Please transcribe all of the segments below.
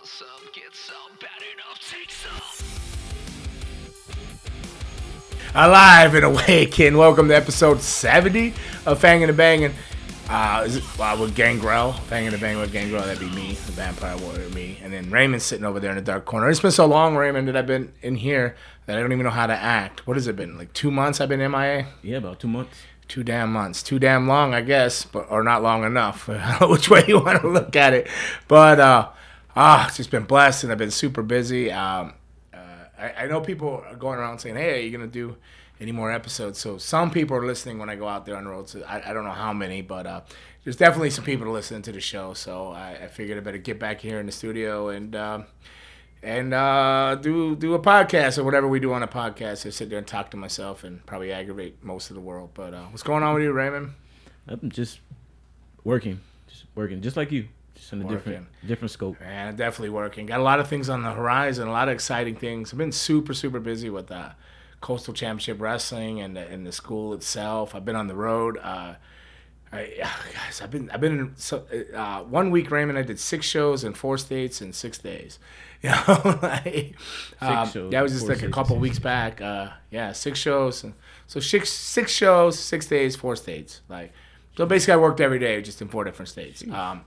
want some, get some, bad enough, take some. Alive and awakened. Welcome to episode 70 of Fangin' and Bangin'. Uh, is it, uh, with Gangrel. Fangin' and Bangin' with Gangrel. That'd be me, the vampire warrior, me. And then Raymond's sitting over there in the dark corner. It's been so long, Raymond, that I've been in here that I don't even know how to act. What has it been? Like two months I've been MIA? Yeah, about two months. Two damn months. Too damn long, I guess, but or not long enough. Which way you want to look at it. But uh, ah, it's just been blessed and I've been super busy. Um, uh, I, I know people are going around saying, "Hey, are you gonna do any more episodes?" So some people are listening when I go out there on the road. So I, I don't know how many, but uh, there's definitely some people listening to the show. So I, I figured I better get back here in the studio and. Um, and uh, do do a podcast or whatever we do on a podcast. I sit there and talk to myself and probably aggravate most of the world. But uh, what's going on with you, Raymond? I'm just working, just working, just like you, just in a different Working. different scope. Man, definitely working. Got a lot of things on the horizon, a lot of exciting things. I've been super, super busy with uh, Coastal Championship Wrestling and the, and the school itself. I've been on the road. Uh, I, guys, I've been I've been in so, uh, one week. Raymond, I did six shows in four states in six days. You know, like, um, shows that was just like a couple weeks back. Uh, yeah, six shows. So six six shows, six days, four states. Like, so basically, I worked every day, just in four different states. Um,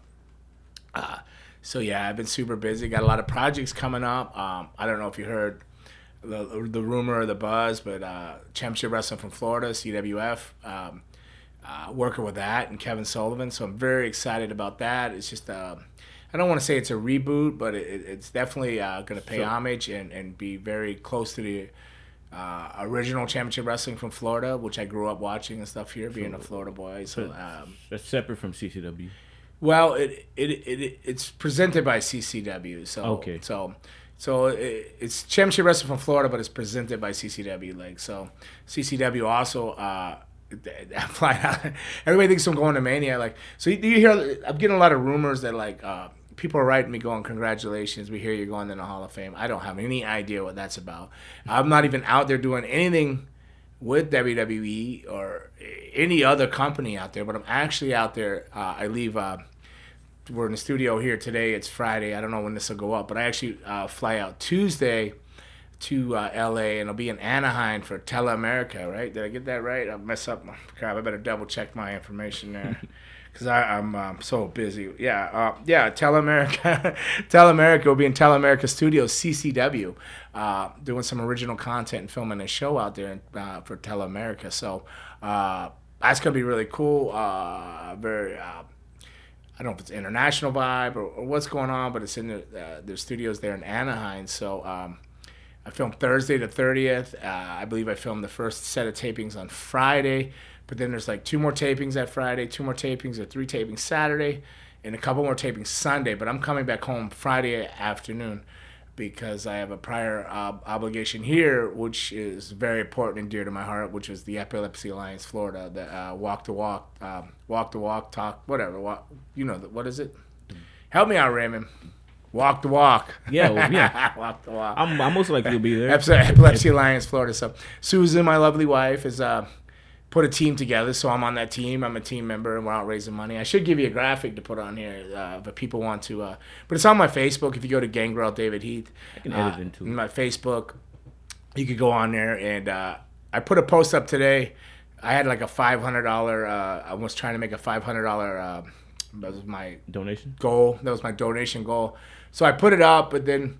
uh, so yeah, I've been super busy. Got a lot of projects coming up. Um, I don't know if you heard the, the rumor or the buzz, but uh, Championship Wrestling from Florida, CWF, um, uh, working with that and Kevin Sullivan. So I'm very excited about that. It's just uh, I don't want to say it's a reboot, but it, it's definitely uh, going to pay So- homage and, and be very close to the uh, original Championship Wrestling from Florida, which I grew up watching and stuff here, being a Florida boy. So. Um, That's separate from CCW. Well, it it, it it's presented by CCW. So Okay. So so it, it's Championship Wrestling from Florida, but it's presented by CCW. Like so, CCW also. Uh, out. Everybody thinks I'm going to Mania. Like, so you, you hear? I'm getting a lot of rumors that like uh, people are writing me going, "Congratulations, we hear you're going to the Hall of Fame." I don't have any idea what that's about. I'm not even out there doing anything with WWE or any other company out there, but I'm actually out there. Uh, I leave. Uh, we're in the studio here today. It's Friday. I don't know when this will go up, but I actually uh, fly out Tuesday to uh, LA and I'll be in Anaheim for Teleamerica. Right? Did I get that right? I mess up. My, crap. I better double check my information there. Because I'm um, so busy. Yeah, uh, yeah. Teleamerica, Teleamerica will be in Teleamerica Studios, CCW, uh, doing some original content and filming a show out there uh, for Teleamerica. So uh, that's gonna be really cool. Uh, very. I don't know if it's international vibe or, or what's going on, but it's in the, uh, their studios there in Anaheim. So um, I filmed Thursday the 30th. Uh, I believe I filmed the first set of tapings on Friday, but then there's like two more tapings that Friday, two more tapings or three tapings Saturday, and a couple more tapings Sunday. But I'm coming back home Friday afternoon because I have a prior uh, obligation here, which is very important and dear to my heart, which is the Epilepsy Alliance Florida, the uh, walk to walk, um, walk to walk, talk, whatever. Walk, you know, the, what is it? Help me out, Raymond. Walk the walk. Yeah, well, yeah. walk the walk. I'm, I'm most likely to be there. Epilepsy Alliance Florida. So Susan, my lovely wife, is uh, put a team together. So I'm on that team. I'm a team member, and we're out raising money. I should give you a graphic to put on here, uh, but people want to. Uh, but it's on my Facebook. If you go to Gangrel David Heath, I can edit into my Facebook. You could go on there, and uh, I put a post up today. I had like a five hundred dollar. Uh, I was trying to make a five hundred dollar. Uh, that was my Donation. goal. That was my donation goal. So I put it up, but then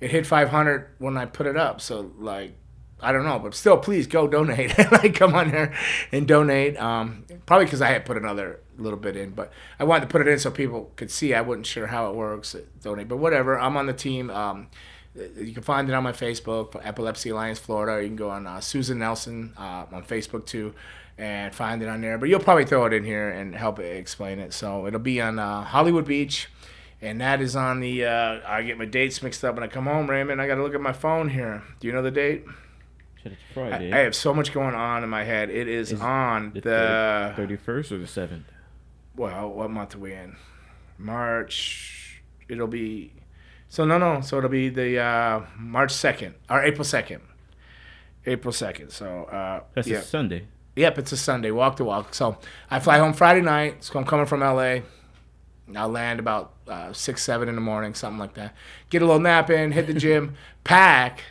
it hit 500 when I put it up. So like, I don't know, but still, please go donate. like, come on there and donate. Um, probably because I had put another little bit in, but I wanted to put it in so people could see. I wasn't sure how it works. uh, Donate, but whatever. I'm on the team. Um, you can find it on my Facebook, Epilepsy Alliance Florida. Or you can go on uh, Susan Nelson uh, on Facebook too, and find it on there. But you'll probably throw it in here and help explain it. So it'll be on uh, Hollywood Beach, and that is on the. Uh, I get my dates mixed up when I come home, Raymond. I got to look at my phone here. Do you know the date? Shit, it's I, Friday. I have so much going on in my head. It is, Is on the the. thirty first or the seventh. well, what month are we in? March. It'll be. So no, no. So it'll be the uh, March second or April second. April second. So uh, That's yeah. a Sunday. Yep, it's a Sunday, walk to walk. So I fly home Friday night. So I'm coming from LA. I'll land about uh, six, seven in the morning, something like that. Get a little nap in, hit the gym, pack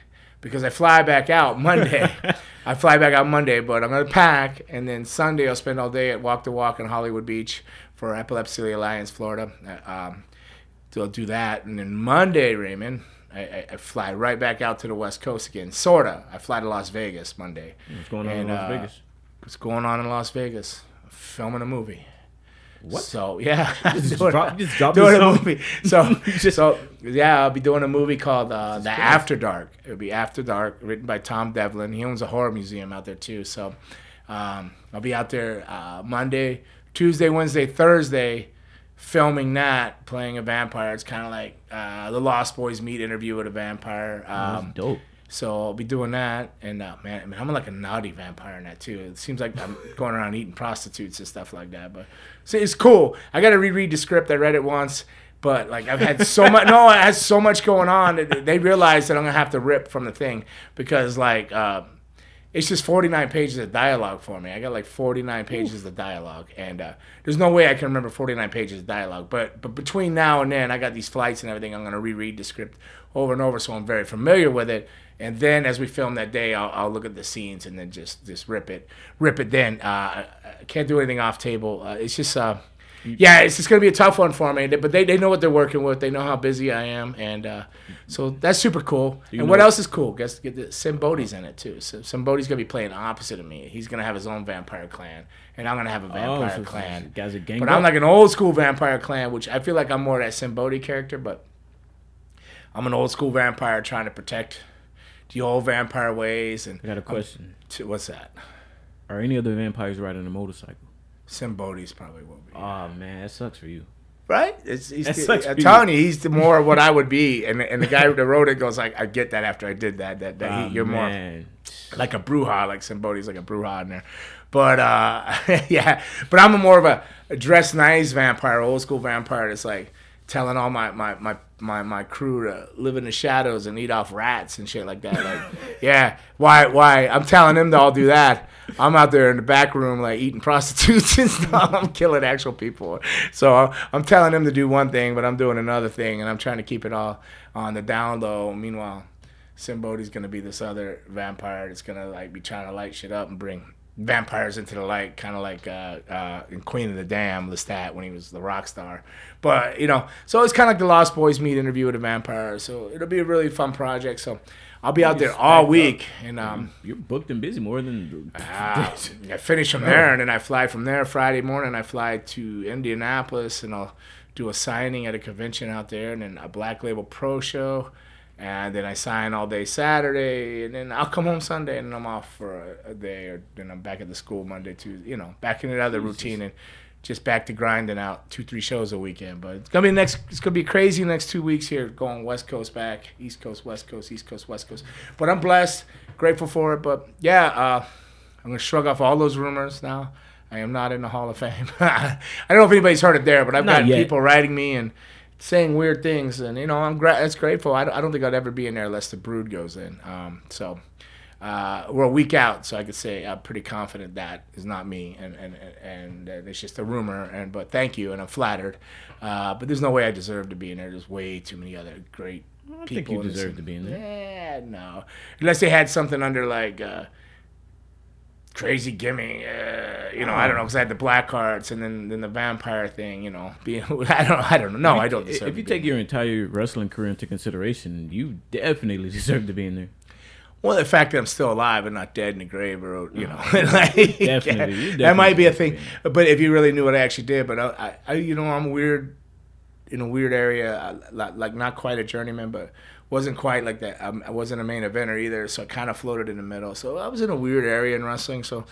because I fly back out Monday. I fly back out Monday, but I'm gonna pack, and then Sunday I'll spend all day at Walk the Walk in Hollywood Beach for Epilepsy Alliance, Florida. Uh, Um, so I'll do that, and then Monday, Raymond, I, I, I fly right back out to the West Coast again. Sorta. I fly to Las Vegas Monday. What's going on in Las uh, Vegas? What's going on in Las Vegas? Filming a movie. What? So yeah, Just doing, drop- just drop doing a movie. So so yeah, I'll be doing a movie called uh, The After Dark. It'll be After Dark, written by Tom Devlin. He owns a horror museum out there too. So um, I'll be out there uh, Monday, Tuesday, Wednesday, Thursday, filming that, playing a vampire. It's kind of like uh, the Lost Boys meet interview with a vampire. That's Um, dope. So I'll be doing that, and uh, man, I mean, I'm like a naughty vampire in that too. It seems like I'm going around eating prostitutes and stuff like that. But so it's cool. I got to reread the script. I read it once, but like I've had so much. No, it has so much going on. They realize that I'm gonna have to rip from the thing because like. Uh, it's just 49 pages of dialogue for me. I got like 49 pages of dialogue, and uh, there's no way I can remember 49 pages of dialogue. But but between now and then, I got these flights and everything. I'm gonna reread the script over and over, so I'm very familiar with it. And then as we film that day, I'll, I'll look at the scenes and then just just rip it, rip it. Then uh, can't do anything off table. Uh, it's just. Uh, yeah, it's just gonna be a tough one for me, but they, they know what they're working with. They know how busy I am, and uh, so that's super cool. you and what else is cool? Guess get the Sinn Bodhi's in it too. So Sinn Bodhi's gonna be playing opposite of me. He's gonna have his own vampire clan, and I'm gonna have a vampire Oh, so- clan. guys are gang But I'm like an old school vampire clan, which I feel like I'm more that Sinn Bodhi character, but I'm an old school vampire trying to protect the old vampire ways. And I got a question. T- what's that? Are any other vampires riding a motorcycle? Sinn Bodhi's probably will be. Oh man, that sucks for you. Right? It's, he's That the- sucks I'm telling you, he's the more what I would be. And and the guy that wrote it goes like, I get that after I did that. That, that Ah, he, you're more like a bruja, like somebody's like a bruja in there. But uh, yeah, but I'm a more of a, a dress nice vampire, old school vampire that's like telling all my, my, my, my, my crew to live in the shadows and eat off rats and shit like that. Like, yeah, why why I'm telling them to all do that. I'm out there in the back room like eating prostitutes and stuff. I'm killing actual people. So I'm telling them to do one thing, but I'm doing another thing, and I'm trying to keep it all on the down low. Meanwhile, Sinn Bodhi's gonna be this other vampire that's gonna like be trying to light shit up and bring vampires into the light, kind of like uh, uh, in Queen of the Damned, Lestat when he was the rock star. But you know, so it's kind of like the Lost Boys meet interview with a vampire. So it'll be a really fun project. So I'll be out there all week, and um, You're booked and busy more than. Ah, I finish from there, and then I fly from there Friday morning. I fly to Indianapolis, and I'll do a signing at a convention out there, and then a Black Label Pro show, and then I sign all day Saturday, and then I'll come home Sunday, and I'm off for a, a day, or then I'm back at the school Monday, Tuesday, you know, back in another routine, and just back to grinding out two, three shows a weekend. But it's gonna be next. It's gonna be crazy next two weeks here, going West Coast back, East Coast, West Coast, East Coast, West Coast. But I'm blessed, grateful for it. But yeah. uh I'm gonna shrug off all those rumors now. I am not in the Hall of Fame. I don't know if anybody's heard it there, but I've Not got people writing me and saying weird things, and you know I'm gra- that's grateful. I don't, I don't think I'd ever be in there unless the Brood goes in. Um, so uh, we're a week out, so I could say I'm pretty confident that is not me, and and and, and it's just a rumor. And but thank you, and I'm flattered. Uh, but there's no way I deserve to be in there. There's way too many other great I people. think you deserve to be in there. Yeah, no, unless they had something under like. Uh, crazy gimme. Uh, you know, I don't know because I had the black hearts and then then the vampire thing. You know, being I don't I don't know. No, I don't deserve. If you be take your entire wrestling career into consideration, you definitely deserve to be in there. well, the fact that I'm still alive and not dead in the grave, or you know, like, Definitely, you that might be a thing. deserve But if you really knew what I actually did, but I, I, you know, I'm weird in a weird area, like not quite a journeyman, but wasn't quite like that. Um, I wasn't a main eventer either, so I kind of floated in the middle. So I was in a weird area in wrestling. So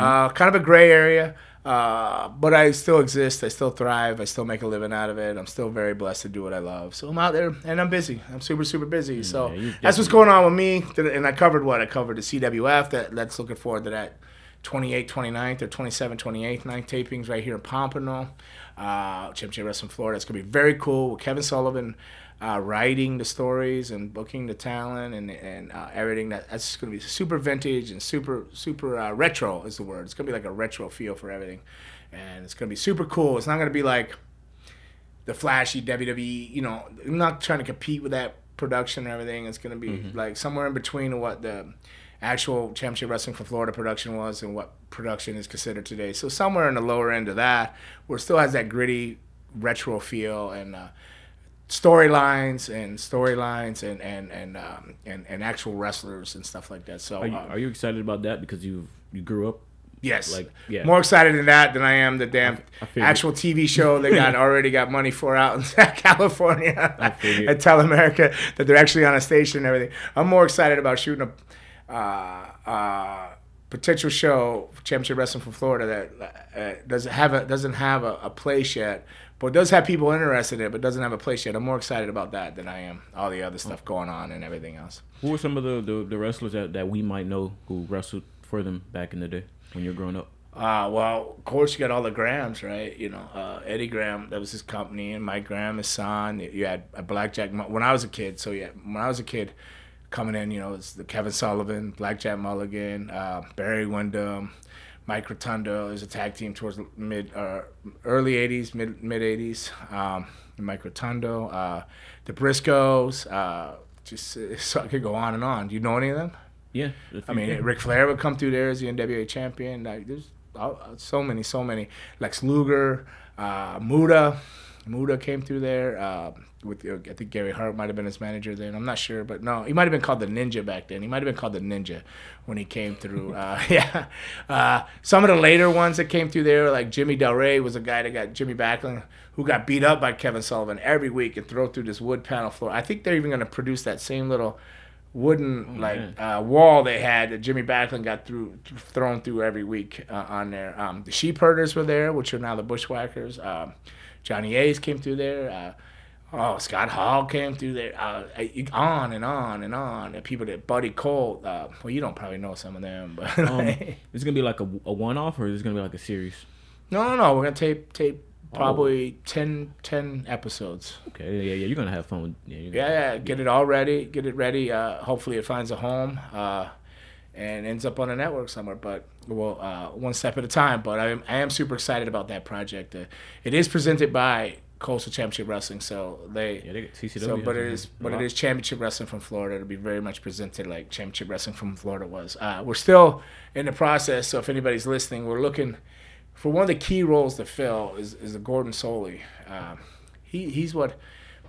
uh, kind of a gray area, uh, but I still exist. I still thrive. I still make a living out of it. I'm still very blessed to do what I love. So I'm out there and I'm busy. I'm super super busy. So Mm, yeah, you that's what's going on with me. And I covered what I covered the CWF. That that's looking forward to that. 28th, 29th or 27th, 28th 9th tapings right here in Pompano, uh, Championship Wrestling, Florida. It's going to be very cool with Kevin Sullivan uh, writing the stories and booking the talent and, and uh, everything. That, that's going to be super vintage and super, super uh, retro is the word. It's going to be like a retro feel for everything. And it's going to be super cool. It's not going to be like the flashy WWE. You know, I'm not trying to compete with that production and everything. It's gonna be like somewhere in between what the actual championship wrestling from Florida production was and what production is considered today. So somewhere in the lower end of that, where it still has that gritty retro feel and uh, storylines and storylines and and and, um, and and actual wrestlers and stuff like that. So Are you, uh, are you excited about that because you you grew up? Yes. Like, yeah. More excited than that than I am the damn I figured. actual TV show they got already got money for out in California at Telemerica that they're actually on a station and everything. I'm more excited about shooting a uh, uh, potential show championship wrestling from Florida that uh, doesn't have a doesn't have a, a place yet, but does have people interested in it, but doesn't have a place yet. I'm more excited about that than I am all the other stuff going on and everything else. Who are some of the, the, the wrestlers that, that we might know who wrestled for them back in the day when you're growing up? Uh, well, of course, you got all the Grahams, right? You know, uh, Eddie Graham, that was his company, and Mike Graham, his son. You had a Blackjack. When I was a kid, so yeah, when I was a kid, coming in, you know, it's the Kevin Sullivan, Blackjack Mulligan, uh, Barry Windham, Mike Rotundo. There's a tag team towards mid, uh, early '80s, mid mid '80s. Um, Mike Rotundo, uh, the Briscoes. Uh, just so I could go on and on. Do you know any of them? Yeah. I mean, Ric Flair would come through there as the NWA champion. Like, there's uh, so many, so many. Lex Luger, uh, Muta, Muta came through there. Uh, with uh, I think Gary Hart might have been his manager then. I'm not sure, but no, he might have been called the Ninja back then. He might have been called the Ninja when he came through. Uh, yeah, uh, some of the later ones that came through there, like Jimmy Del Rey, was a guy that got Jimmy Backlund, who got beat up by Kevin Sullivan every week and throw through this wood panel floor. I think they're even going to produce that same little wooden like uh, wall they had that Jimmy Backlund got through thrown through every week uh, on there. Um, the sheep herders were there, which are now the bushwhackers. Um, Johnny Ace came through there. Uh, oh, Scott Hall came through there. Uh, on and on and on. And people that Buddy Colt. Uh, well, you don't probably know some of them, but Um, is it gonna be like a, a one off or is it gonna be like a series? no, no, no. We're gonna tape tape probably 10, 10 episodes. Okay, yeah, yeah, you're gonna have fun. With, yeah, Yeah, yeah. Get it all ready. Get it ready. Uh, hopefully, it finds a home uh, and ends up on a network somewhere. But well, uh, one step at a time. But I am, I am super excited about that project. Uh, it is presented by Coastal Championship Wrestling, so they. Yeah, they get TCW. So, but it is, but it is Championship Wrestling from Florida. It'll be very much presented like Championship Wrestling from Florida was. Uh, we're still in the process, so if anybody's listening, we're looking for one of the key roles to fill is, is the Gordon Solie. Um, he he's what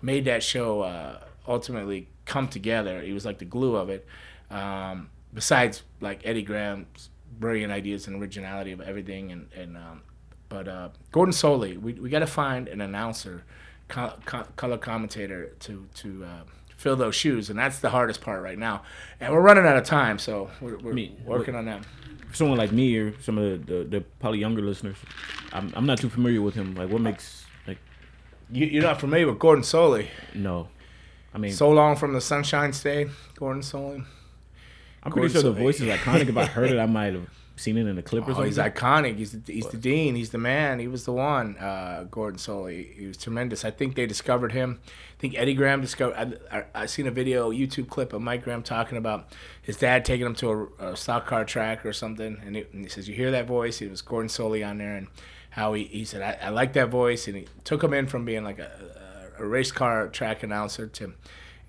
made that show uh, ultimately come together. He was like the glue of it. Um, besides like Eddie Graham's brilliant ideas and originality of everything, and and um, but uh, Gordon Solie, we we got to find an announcer, co- co- color commentator to to. Uh, Fill those shoes, and that's the hardest part right now. And we're running out of time, so we're, we're Me- working on that. Someone like me or some of the, the, the probably younger listeners, I'm, I'm not too familiar with him. Like, what makes like You, you're not familiar with Gordon Solie? no? I mean, So long from the Sunshine State, Gordon Solie. I'm pretty Gordon sure the voice is iconic. If I heard it, I might have seen it in a clip or Oh, something. he's iconic. He's the, he's the dean. He's the man. He was the one. Uh, Gordon Solie. He was tremendous. I think they discovered him. I think Eddie Graham discovered. I, I, I seen a video, YouTube clip of Mike Graham talking about his dad taking him to a, a stock car track or something, and, he- and he says, "You hear that voice?" It was Gordon Solie on there, and how he, he said, I, "I like that voice," and he took him in from being like a, a, a race car track announcer to,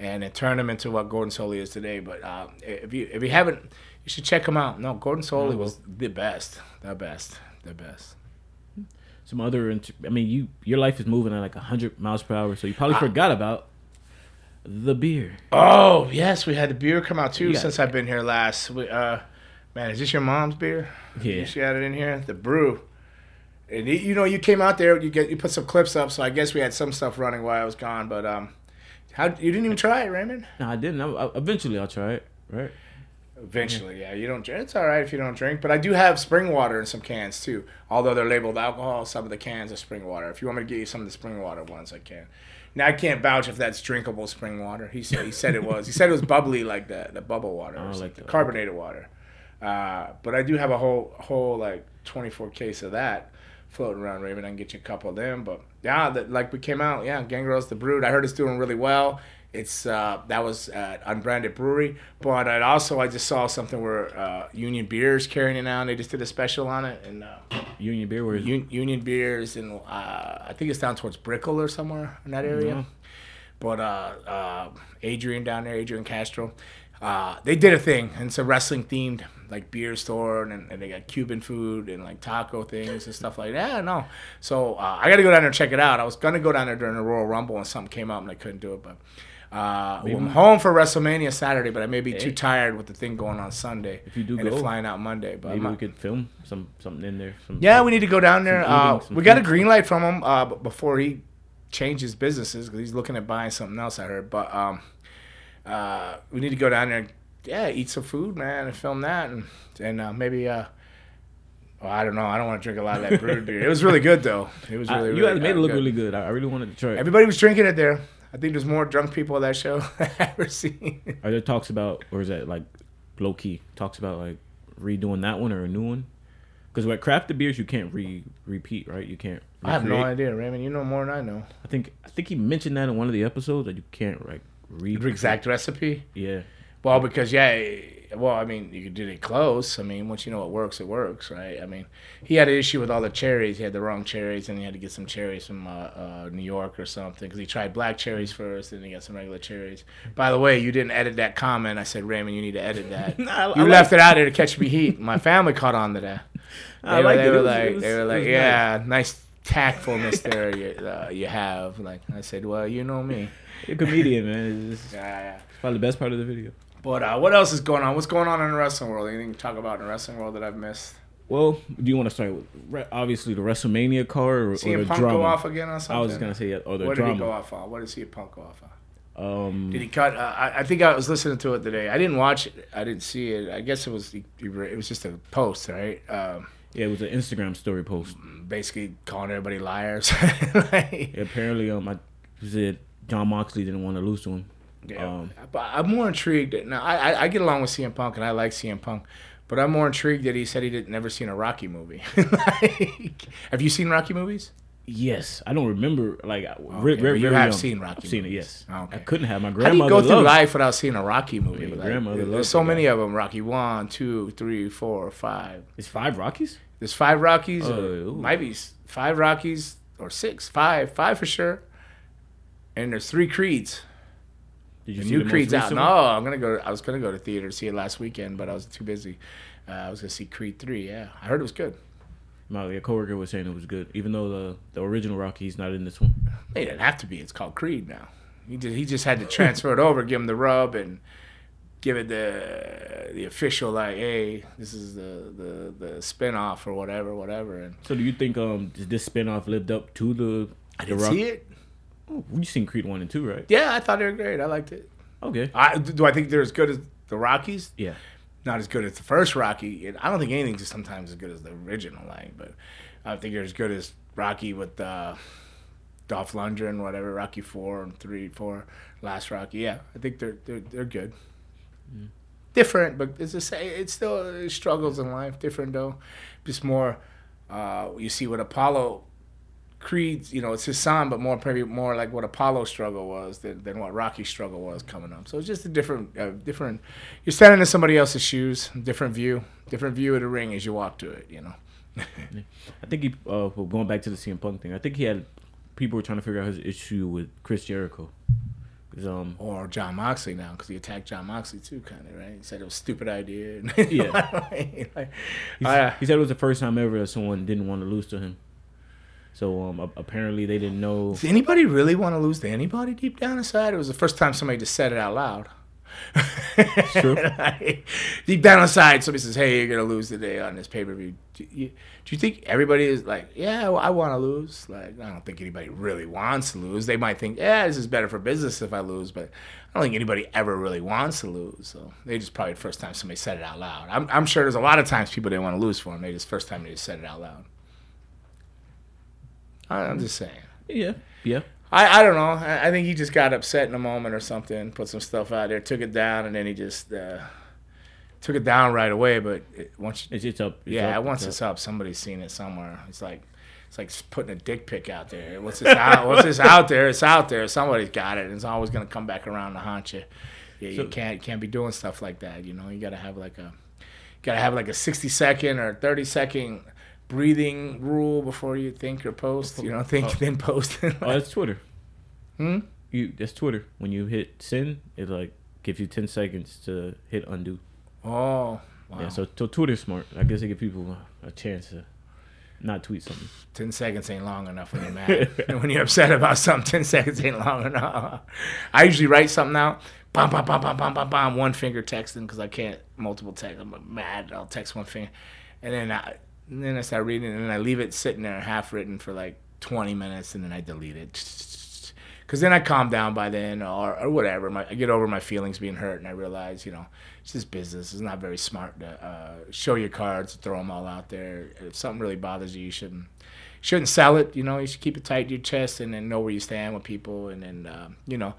and it turned him into what Gordon Solie is today. But uh, if you if you haven't, you should check him out. No, Gordon Solie was the best, the best, the best. some other. Int- I mean, you your life is moving at like 100 miles per hour, so you probably forgot about the beer. Oh yes, we had the beer come out too You got- since I've been here last. We, uh, man, is this your mom's beer? Yeah. she had it in here. The brew. And you, you know, you came out there. You get you put some clips up, so I guess we had some stuff running while I was gone. But um, how you didn't even try it, Raymond? No, I didn't. I, I, eventually, I'll try it. Right. Eventually, yeah. You don't drink. It's all right if you don't drink. But I do have spring water in some cans too. Although they're labeled alcohol, some of the cans are spring water. If you want me to get you some of the spring water ones, I can. Now I can't vouch if that's drinkable spring water. He said he said it was. He said it was bubbly like the the bubble water, or like that. carbonated water. Uh, but I do have a whole whole like 24 case of that floating around, Raven. I can get you a couple of them. But yeah, that like we came out. Yeah, Gangrel's the brood. I heard it's doing really well. It's uh, that was at Unbranded Brewery, but I also I just saw something where uh, Union Beers carrying it now. and They just did a special on it, and uh, Union Beer, where Un- Union Beers, and uh, I think it's down towards Brickell or somewhere in that area. Yeah. But uh, uh, Adrian down there, Adrian Castro, uh, they did a thing, and it's a wrestling themed like beer store, and, and they got Cuban food and like taco things and stuff like that. Yeah, no. So uh, I got to go down there and check it out. I was gonna go down there during the Royal Rumble, and something came up, and I couldn't do it, but. Uh, well, I'm home for WrestleMania Saturday, but I may be too tired with the thing going on Sunday. If you do and go, flying out Monday, but maybe we could film some something in there. Some, yeah, we need to go down there. Uh, eating, we got a green light from him uh, before he changes businesses because he's looking at buying something else. I heard, but um, uh, we need to go down there and yeah, eat some food, man, and film that, and and uh, maybe. Uh, well, I don't know. I don't want to drink a lot of that brewed beer. It was really good though. It was I- really. you really, guys made it uh, look good. really good. I, I really wanted to try. it. Everybody was drinking it there. I think there's more drunk people at that show I've ever seen. Are there talks about, or is that like low key talks about like redoing that one or a new one? Because with crafted beers, you can't re repeat, right? You can't. I have no idea, Raymond. You know more than I know. I think I think he mentioned that in one of the episodes that you can't like re The exact recipe. Yeah, Well, because yeah, well, I mean, you did it close. I mean, once you know what works, it works, right? I mean, he had an issue with all the cherries. He had the wrong cherries, and he had to get some cherries from uh, uh, New York or something because he tried black cherries first, then he got some regular cherries. By the way, you didn't edit that comment. I said, Raymond, you need to edit that. Nah, I- you I left it out there to catch me heat. My family caught on to that. They I were, liked they were was- like, was- they were like, yeah, nice tactfulness there you, uh, you have. Like I said, well, you know me. You're a comedian, man. It's just- Yeah, yeah. it's probably the best part of the video. But uh, what else is going on? What's going on in the wrestling world? Anything to talk about in the wrestling world that I've missed? Well, do you want to start with re- obviously the WrestleMania card or, or the Punk drama? go off again on something? I was just gonna say yeah, or the What did he go off on? What did see Punk go off on? Um, Did he cut? Uh, I, I think I was listening to it today. I didn't watch it. I didn't see it. I guess it was he, he it was just a post, right? Um, yeah, it was an Instagram story post. basically calling everybody liars. like, Apparently, um, I said Jon Moxley didn't want to lose to him. Yeah, Um, but I'm more intrigued. Now, I, I I get along with CM Punk, and I like CM Punk, but I'm more intrigued that he said he did never seen a Rocky movie. like, have you seen Rocky movies? Yes, I don't remember. Like, Okay, re- very, you have young. seen Rocky I've seen it. Yes, Okay. I couldn't have my grandmother. How do you go through life without seeing a Rocky movie? Yeah, my Like, grandmother there's so many guy. of them. Rocky one, two, three, four, five. It's five Rockies. There's five Rockies. Oh, might be five Rockies or six. Five, five for sure. And there's three Creeds. Did you The see new the Creed's out. No. I'm gonna go. I was gonna go to theater to see it last weekend, but I was too busy. Uh, I was gonna see Creed three. Yeah, I heard it was good. My coworker was saying it was good, even though the the original Rocky's not in this one. It didn't have to be. It's called Creed now. He just he just had to transfer it over, give him the rub, and give it the the official like, hey, this is the the the spinoff or whatever, whatever. And So, do you think um this spinoff lived up to the I the didn't Rock? see it. Oh, you seen Creed one and two, right? Yeah, I thought they were great. I liked it. Okay. I do. I think they're as good as the Rockies. Yeah. not as good as the first Rocky. And I don't think anything's sometimes as good as the original, like, but I think they're as good as Rocky with uh, Dolph Lundgren, whatever, Rocky four and three, four, last Rocky. Yeah, I think they're they're they're good. Different, but it's the same. It's still uh, struggles in life. Different though, just more. Uh, you see what Apollo. Creed's, you know, it's his son, but more probably more like what Apollo's struggle was than, than what Rocky's struggle was coming up. So it's just a different, uh, different. You're standing in somebody else's shoes, different view, different view of the ring as you walk to it. You know. I think he uh going back to the CM Punk thing. I think he had people were trying to figure out his issue with Chris Jericho. um or Jon Moxley now because he attacked Jon Moxley too, kind of right. He said it was a stupid idea. Yeah. he, I- he said it was the first time ever that someone didn't want to lose to him. So um apparently they didn't know. does anybody really want to lose to anybody deep down inside? It was the first time somebody just said it out loud. true. Like, deep down inside, somebody says, "Hey, you're gonna lose today on this pay per view." Do you, do you think everybody is like, "Yeah, I want to lose"? Like, I don't think anybody really wants to lose. They might think, "Yeah, this is better for business if I lose," but I don't think anybody ever really wants to lose. So they just probably the first time somebody said it out loud. I'm, I'm sure there's a lot of times people didn't want to lose for them. They just first time they just said it out loud. I'm just saying. Yeah. Yeah. I, I don't know. I, I think he just got upset in a moment or something, put some stuff out there, took it down, and then he just uh, took it down right away. But it, once, It's it's up. It's yeah, up, once up. it's up, somebody's seen it somewhere. It's like it's like putting a dick pic out there. What's this out? What's this out there? It's out there. Somebody's got it. And it's always gonna come back around to haunt you. Yeah, you So- can't can't be doing stuff like that. You know, you gotta have like a gotta have like a sixty second or thirty second breathing rule before you think or post. You don't think then post. Oh, that's Twitter. Hmm? You that's Twitter. When you hit send, it like gives you ten seconds to hit undo. oh, wow. Yeah, so so Twitter's smart. I guess they give people a chance to not tweet something. 10 seconds ain't long enough when you're mad. when you're upset about something, 10 seconds ain't long enough. I usually write something out, bam, bam, bam, bam, bam, bam, bam, one finger texting because I can't multiple text. I'm mad. I'll text one finger. And then I, and then I start reading it and then I leave it sitting there half written for like 20 minutes and then I delete it. Because then I calm down by then or, or whatever. My, I get over my feelings being hurt and I realize, you know, it's just business. It's not very smart to uh, show your cards, throw them all out there. If something really bothers you, you shouldn't shouldn't sell it. You know, you should keep it tight to your chest and then know where you stand with people, and then um, you know,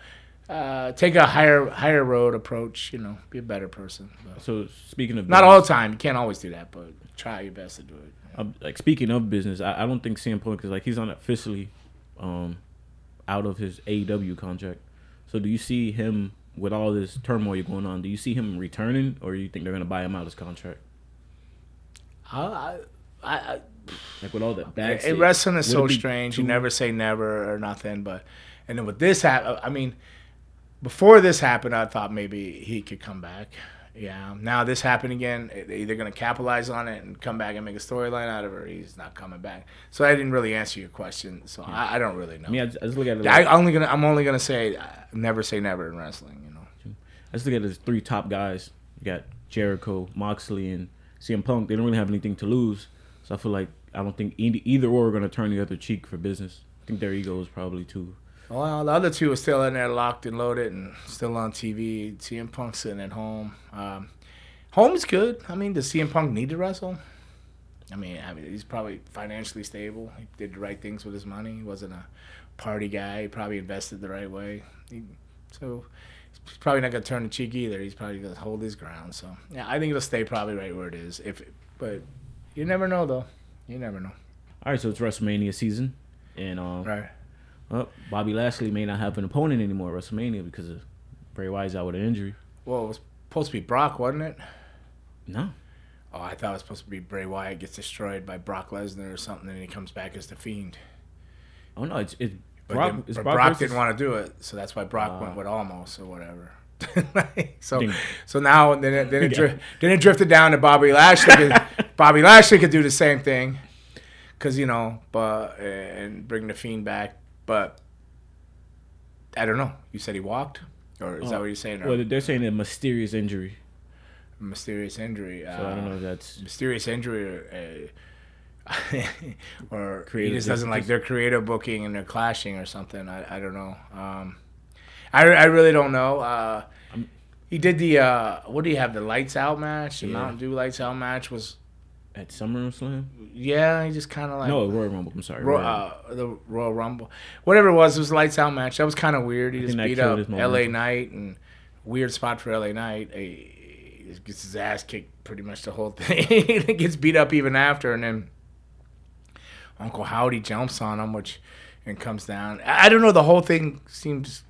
uh, take a higher higher road approach. You know, be a better person. But So speaking of not all the time. You can't always do that, but try your best to do it. Uh, like speaking of business, I, I don't think CM Punk is like he's unofficially um, out of his AEW contract. So do you see him with all this turmoil going on? Do you see him returning, or you think they're gonna buy him out of his contract? I, I, I, Like with all that bad. It, wrestling is would so it be strange. You never say never or nothing. But and then with this hap- I mean, before this happened, I thought maybe he could come back. Yeah. Now this happened again. They're either gonna capitalize on it and come back and make a storyline out of it, or he's not coming back. So I didn't really answer your question. So I, I don't really know. I mean, I just, I just look at it. I Like, only gonna. I'm only gonna say uh, never say never in wrestling. You know. I just look at his three top guys. You got Jericho, Moxley, and CM Punk. They don't really have anything to lose. So I feel like I don't think either, either or are going to turn the other cheek for business. I think their ego is probably too. Well, the other two are still in there, locked and loaded, and still on TV. CM Punk sitting at home. Um, home is good. I mean, does CM Punk need to wrestle? I mean, I mean, he's probably financially stable. He did the right things with his money. He wasn't a party guy. He probably invested the right way. He, so he's probably not gonna turn the cheek either. He's probably gonna hold his ground. So yeah, I think it'll stay probably right where it is. If, but you never know though. You never know. All right, so it's WrestleMania season, and um, Right. Well, Bobby Lashley may not have an opponent anymore at WrestleMania because of Bray Wyatt's out with an injury. Well, it was supposed to be Brock, wasn't it? No, Oh, I thought it was supposed to be Bray Wyatt gets destroyed by Brock Lesnar or something, and he comes back as the Fiend. oh no, it's it's But, Brock. then- it's but Brock, Brock, versus- didn't want to do it, so that's why Brock Ah. went with Omos or whatever. so, Ding. so now then it, then it, dri- then it drifted down to Bobby Lashley. could- Bobby Lashley could do the same thing, cause you know, but and bring the Fiend back. But I don't know. You said he walked, or is that Oh, what you're saying? Or Well, they're saying a mysterious injury, mysterious injury. so I don't uh, know if that's mysterious injury or, uh, or he just doesn't like their creative booking and they're clashing or something. I, I don't know. Um, I, I really don't know. Uh, he did the uh, what do you have the lights out match? The Yeah. Mountain Dew lights out match was at SummerSlam. yeah. He just kind of like No, Royal Rumble. I'm sorry. Ro- Royal uh, the Royal Rumble, whatever it was, it was a lights out match. That was kind of weird. He I just beat up L.A. Knight and weird spot for L.A. Knight. He gets his ass kicked pretty much the whole thing. he gets beat up even after, and then Uncle Howdy jumps on him, which and comes down. I I don't know. The whole thing seems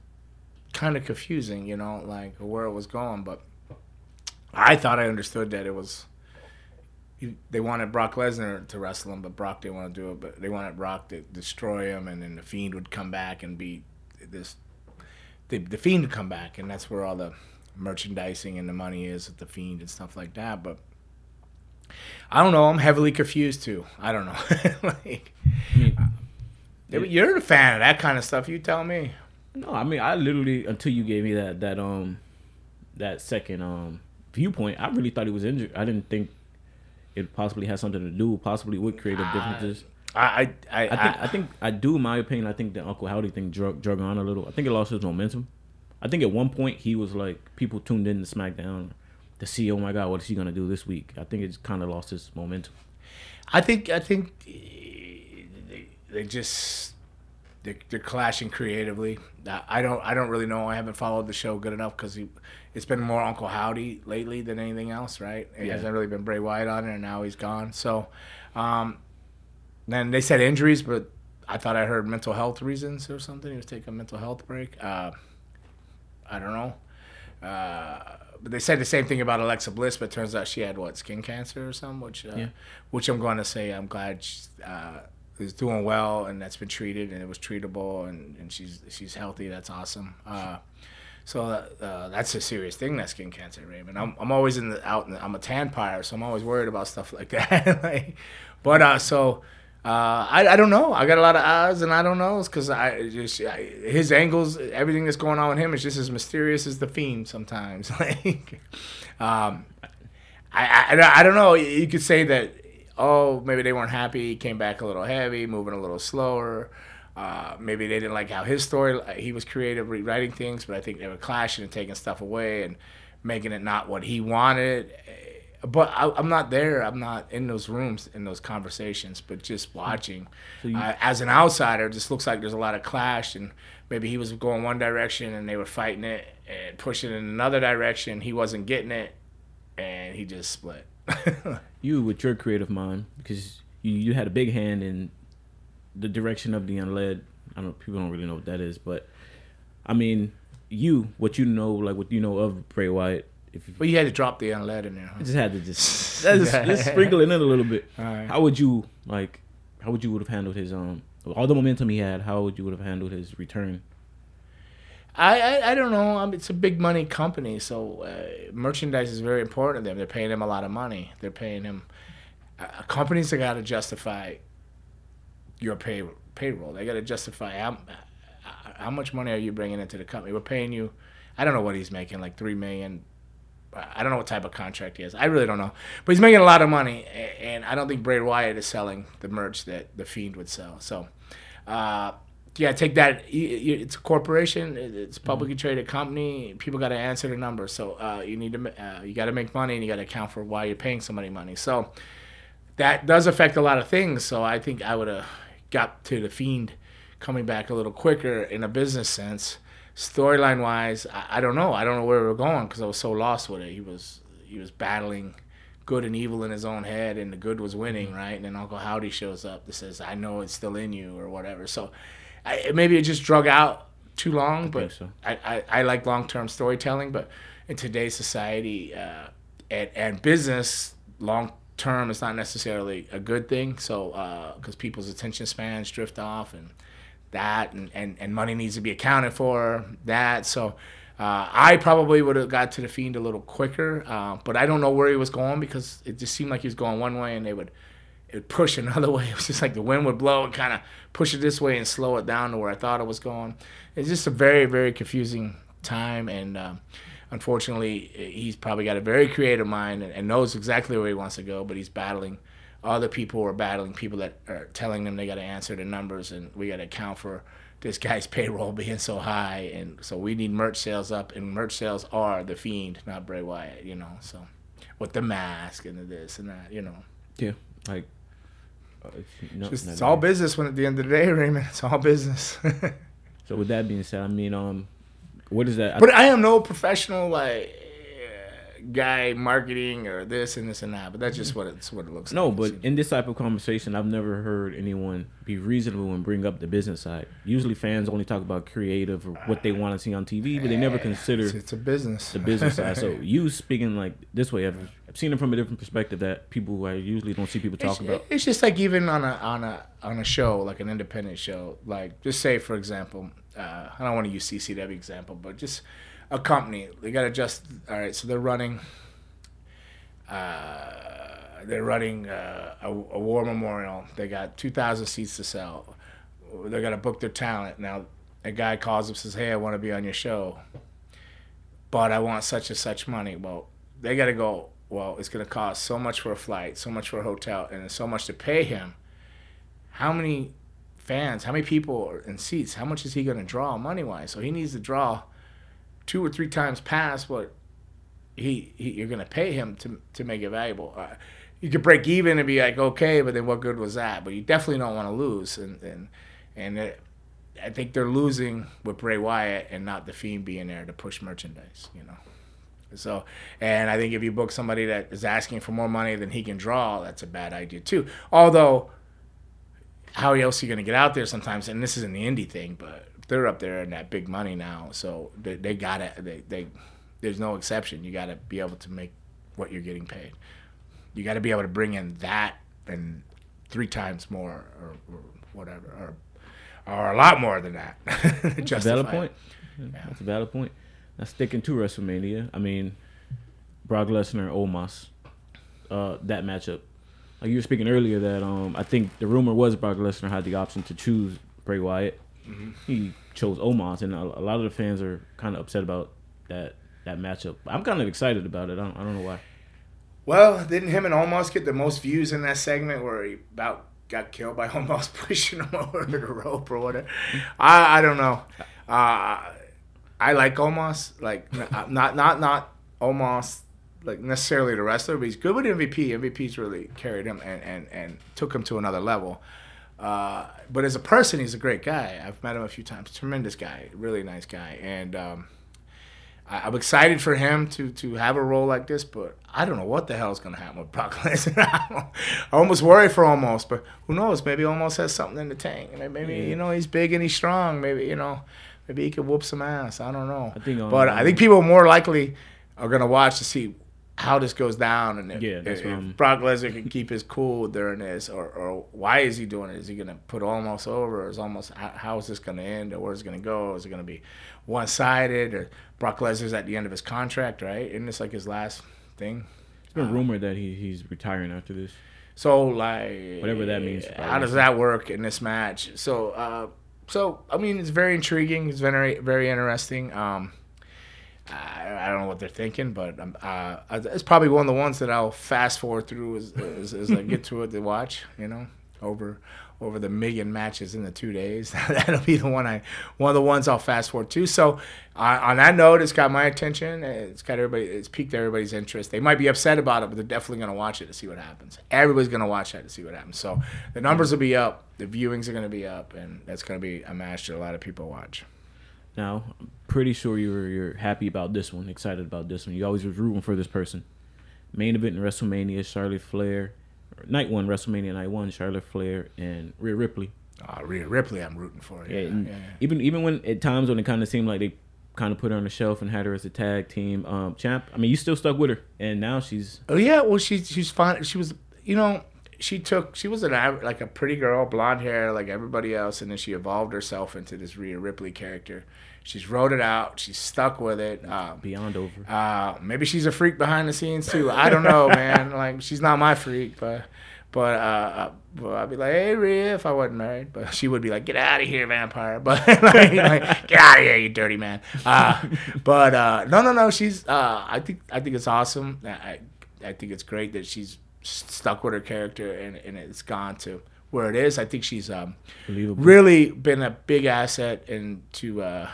kind of confusing, you know, like where it was going. But I thought I understood that it was he- they wanted Brock Lesnar to wrestle him, but Brock didn't want to do it. But they wanted Brock to destroy him, and then the Fiend would come back and be this. The, the Fiend would come back, and that's where all the merchandising and the money is with the Fiend and stuff like that. But I don't know. I'm heavily confused too. I don't know. like, I mean, you're a fan of that kind of stuff. You tell me. No, I mean I literally until you gave me that that um that second um viewpoint, I really thought he was injured. I didn't think it possibly has something to do possibly with creative differences. I I I, I think I think I do in my opinion, I think the Uncle Howdy thing drug drug on a little. I think it lost his momentum. I think at one point he was like people tuned in to SmackDown to see, oh my god, what is he gonna do this week? I think it's kind of lost his momentum. I think I think eh, they, they just they're, they're clashing creatively. I- don't I don't really know. I haven't followed the show good enough because it's been more Uncle Howdy lately than anything else, right? It Yeah. hasn't really been Bray Wyatt on it, and now he's gone. So, um, then they said injuries, but I thought I heard mental health reasons or something. He was taking a mental health break. Uh, I don't know. Uh, but they said the same thing about Alexa Bliss, but turns out she had what skin cancer or something, which uh, Yeah. which I'm going to say I'm glad she, uh, is doing well and that's been treated and it was treatable and, and she's she's healthy. That's awesome. Uh, so uh, that's a serious thing, that skin cancer, Raymond. I'm, I'm always in the out. The, I'm a tan pyre, so I'm always worried about stuff like that. like, but uh, so uh, I, I don't know. I got a lot of odds and I don't know because I just I, his angles, everything that's going on with him is just as mysterious as the fiend sometimes. like, um, I, I I don't know. You could say that. Oh, maybe they weren't happy. He came back a little heavy, moving a little slower. Uh, maybe they didn't like how his story. He was creative, rewriting things, but I think they were clashing and taking stuff away and making it not what he wanted. But I, I'm not there. I'm not in those rooms, in those conversations. But just watching, So you- uh, as an outsider, it just looks like there's a lot of clash. And maybe he was going one direction and they were fighting it and pushing it in another direction. He wasn't getting it, and he just split. you with your creative mind because you, you had a big hand in the direction of the unled. I don't people don't really know what that is, but I mean, you what you know like what you know of Bray Wyatt. If you but you had to drop the unled in there. Huh? I just had to just just sprinkle it in a little bit. How would you like? How would you would have handled his um all the momentum he had? How would you would have handled his return? I, I, I don't know. I mean, it's a big money company, so uh, merchandise is very important to them. They're paying him a lot of money. They're paying him. Uh, companies that got to justify your pay payroll. They got to justify how how much money are you bringing into the company. We're paying you. I don't know what he's making, like three million. I don't know what type of contract he has. I really don't know, but he's making a lot of money, and I don't think Bray Wyatt is selling the merch that the Fiend would sell. So, uh, yeah, take that. It's a corporation. It's a publicly traded company. People got to answer the numbers. So uh, you need to uh, you got to make money, and you got to account for why you're paying somebody money. So that does affect a lot of things. So I think I would have got to the Fiend coming back a little quicker in a business sense. Storyline wise, I, I don't know. I don't know where we are going because I was so lost with it. He was he was battling good and evil in his own head, and the good was winning, right? And then Uncle Howdy shows up that says, "I know it's still in you" or whatever. So I, maybe it just drug out too long. But so. I, I, I like long term storytelling, but in today's society uh, and, and business, long term is not necessarily a good thing. So, because people's attention spans drift off and that, and, and, and money needs to be accounted for, that. So, uh, I probably would have got to the Fiend a little quicker, uh, but I don't know where he was going because it just seemed like he was going one way and they would it would push another way. It was just like the wind would blow and kind of push it this way and slow it down to where I thought it was going. It's just a very, very confusing time. And um, unfortunately, he's probably got a very creative mind and, and knows exactly where he wants to go, but he's battling other people who are battling people that are telling them they got to answer the numbers and we got to account for this guy's payroll being so high. And so we need merch sales up, and merch sales are the fiend, not Bray Wyatt, you know. So with the mask and the this and that, you know. Yeah, like it's, no, not it's all business when at the end of the day, Raymond. It's all business. So with that being said, I mean, um, what is that? But I am no professional like uh, guy marketing or this and this and that. But that's just what it's what it looks No, like. No, but in this type of conversation, I've never heard anyone be reasonable and bring up the business side. Usually, fans only talk about creative or what they want to see on TV, but they never consider it's, it's a business. the business side. So you speaking like this way, I've, I've seen it from a different perspective that people who I usually don't see people talk it's, about. it's just like even on a on a on a show like an independent show like just say for example uh, i don't want to use ccw example but just a company. They got to just all right so they're running uh, they're running uh, a, a war memorial. They got 2000 seats to sell. They got to book their talent. Now a guy calls up says hey i want to be on your show but i want such and such money. Well they got to go well it's going to cost so much for a flight so much for a hotel and so much to pay him. How many fans how many people are in seats? How much is he going to draw money wise so he needs to draw two or three times past what he, he you're going to pay him to to make it valuable uh, you could break even and be like okay but then what good was that but you definitely don't want to lose and and and it, I think they're losing with Bray Wyatt and not the Fiend being there to push merchandise, you know. So, and I think if you book somebody that is asking for more money than he can draw, that's a bad idea too. Although, how else are you gonna get out there sometimes? And this isn't the indie thing, but they're up there in that big money now, so they, they gotta they, they there's no exception. You gotta be able to make what you're getting paid. You gotta be able to bring in that and three times more or, or whatever or or a lot more than that. Justify valid it. point. Yeah, That's a valid point. Now sticking to WrestleMania, I mean, Brock Lesnar and Omos, uh, that matchup. Like you were speaking earlier, that um, I think the rumor was Brock Lesnar had the option to choose Bray Wyatt. Mm-hmm. He chose Omos, and a, a lot of the fans are kind of upset about that that matchup. I'm kind of excited about it. I don't, I don't know why. Well, didn't him and Omos get the most views in that segment where he about got killed by almost pushing him over the rope or whatever? I I don't know. Uh, I like Omos, like not not not Omos like necessarily the wrestler, but he's good with MVP. MVP's really carried him and and, and took him to another level. Uh, but as a person, he's a great guy. I've met him a few times. Tremendous guy, really nice guy, and um, I, I'm excited for him to to have a role like this. But I don't know what the hell is going to happen with Brock Lesnar. I almost worry for Omos, but who knows? Maybe Omos has something in the tank. Maybe, maybe Yeah. you know he's big and he's strong. Maybe you know maybe he could whoop some ass. I don't know. I think, but I think people more likely are going to watch to see how this goes down and if, Yeah, if, if Brock Lesnar can keep his cool during this, or, or why is he doing it? Is he going to put Omos over, or is Omos how, how is this going to end, or where's it going to go? Is it going to be one sided, or Brock Lesnar's at the end of his contract, right? Isn't this like his last thing? It's been rumored that he, he's retiring after this. So like Whatever that means. How does that work in this match? So uh, so I mean it's very intriguing. It's very very interesting. Um, I, don't know what they're thinking, but um, uh, it's probably one of the ones that I'll fast forward through as, as, as I get to it to watch. You know, over over the million matches in the two days. That'll be the one I one of the ones I'll fast forward to. So uh, on that note, it's got my attention. It's got everybody. It's piqued everybody's interest. They might be upset about it, but they're definitely gonna watch it to see what happens. Everybody's gonna watch that to see what happens. So the numbers will be up. The viewings are gonna be up, and that's gonna be a match that a lot of people watch. Now, I'm pretty sure you're you're happy about this one, excited about this one. You always was rooting for this person. Main event in WrestleMania, Charlotte Flair. Night one, WrestleMania night one, Charlotte Flair and Rhea Ripley. Uh, Rhea Ripley, I'm rooting for. Yeah, Yeah, yeah. even even when at times when it kind of seemed like they kind of put her on the shelf and had her as a tag team um, champ. I mean, you still stuck with her, and now she's Oh yeah, well she's she's fine. She was, you know, she took she was an like a pretty girl, blonde hair like everybody else, and then she evolved herself into this Rhea Ripley character. She's wrote it out. She's stuck with it. Um, beyond over. uh, maybe she's a freak behind the scenes too. I don't know, man. Like she's not my freak, but but uh, uh, I'd be like, hey Rhea, if I wasn't married, but she would be like, get out of here, vampire. But like, like, get out of here, you dirty man. Uh, but uh, no, no, no. She's. Uh, I think I think it's awesome. I I think it's great that she's stuck with her character and and it's gone to where it is. I think she's um, really been a big asset into uh,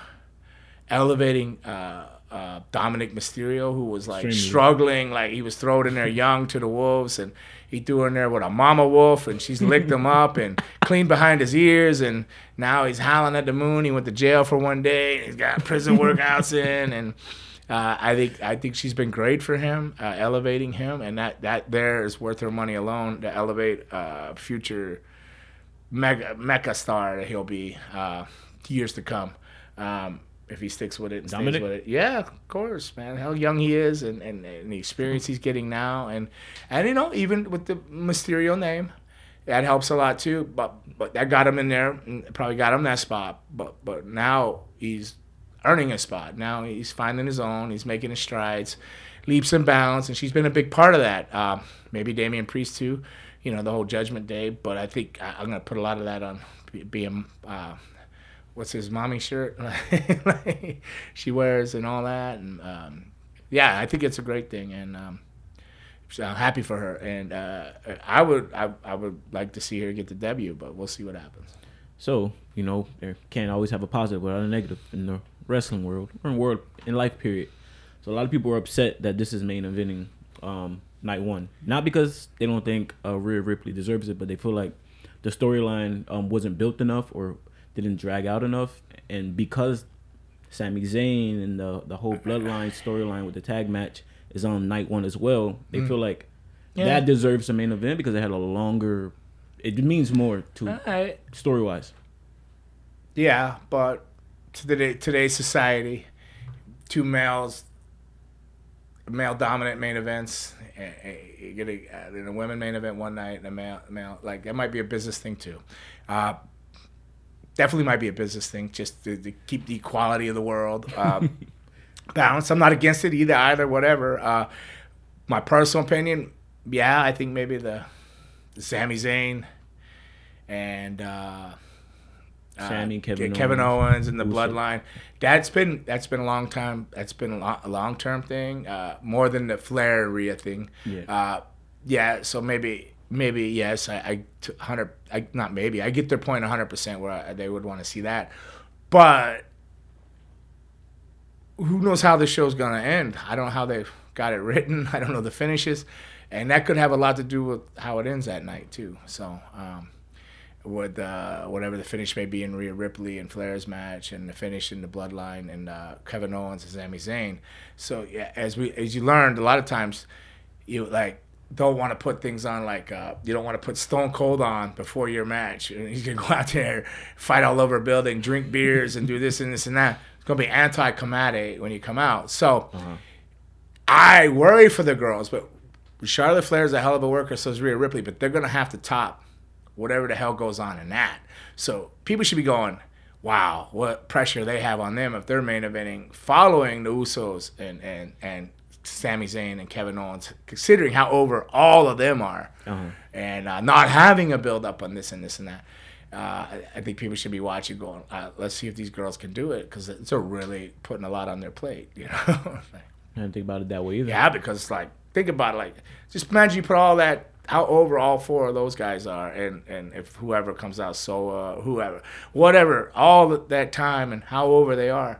elevating uh, uh, Dominic Mysterio, who was like Extremely. struggling, like he was thrown in there young to the wolves, and he threw her in there with a mama wolf, and she's licked him up and cleaned behind his ears, and now he's howling at the moon. He went to jail for one day, and he's got prison workouts in, and uh, I think I think she's been great for him, uh, elevating him, and that that there is worth her money alone to elevate uh, future mega mecha star that he'll be uh, years to come. Um, if he sticks with it and Dominic? stays with it, yeah, of course, man. How young he is, and, and, and the experience he's getting now, and and you know even with the Mysterio name, that helps a lot too. But but that got him in there, probably got him that spot. But but now he's earning a spot. Now he's finding his own. He's making his strides, leaps and bounds, and she's been a big part of that. Um, maybe Damian Priest too, you know, the whole Judgment Day. But I think I, I'm gonna put a lot of that on be- being. Uh, What's his mommy shirt she wears and all that, and um, yeah, I think it's a great thing, and um, so I'm happy for her. And uh, I would, I, I would like to see her get the W, but we'll see what happens. So you know, there can't always have a positive without a negative in the wrestling world or in world in life. Period. So a lot of people are upset that this is main eventing um, night one, not because they don't think uh, Rhea Ripley deserves it, but they feel like the storyline um, wasn't built enough or didn't drag out enough, and because Sami Zayn and the the whole bloodline storyline with the tag match is on night one as well, they feel like Yeah. that deserves a main event because it had a longer it means more to right. story wise. Yeah, but to today, today's society, two males, male dominant main events. You get a, uh, in a women main event one night and a male, male like that might be a business thing too. Uh, definitely might be a business thing just to, to keep the equality of the world um, balanced. I'm not against it either, either, whatever. Uh, my personal opinion, yeah, I think maybe the, the Sami Zayn and. Uh, Sami, uh, Kevin Kevin Owens, Owens, and the Uso. Bloodline. That's been that's been a long time. That's been a, lo- a long term thing, uh, more than the Flair Rhea thing. Yeah. Uh, yeah. So maybe maybe yes, I, I t- hundred. I not maybe. I get their point hundred percent where I, they would want to see that, but who knows how the show's gonna end? I don't know how they got it written. I don't know the finishes, and that could have a lot to do with how it ends that night too. So. Um, with uh, whatever the finish may be in Rhea Ripley and Flair's match, and the finish in the Bloodline and uh, Kevin Owens and Sami Zayn. So yeah, as we as you learned, a lot of times you like don't want to put things on like uh, you don't want to put Stone Cold on before your match. And He's gonna go out there, fight all over a building, drink beers, and do this and this and that. It's gonna be anti-comedy when you come out. So I worry for the girls, but Charlotte Flair is a hell of a worker, so is Rhea Ripley, but they're gonna have to top whatever the hell goes on in that. So people should be going, wow, what pressure they have on them if they're main eventing following the Usos and and and Sami Zayn and Kevin Owens, considering how over all of them are, Uh-huh. and uh, not having a build up on this and this and that. Uh, I, think people should be watching, going, uh, let's see if these girls can do it because it's really putting a lot on their plate, you know. I didn't think about it that way either. Yeah, because it's like think about it, like just imagine you put all that how over all four of those guys are, and and if whoever comes out, so uh, whoever, whatever, all that time and how over they are,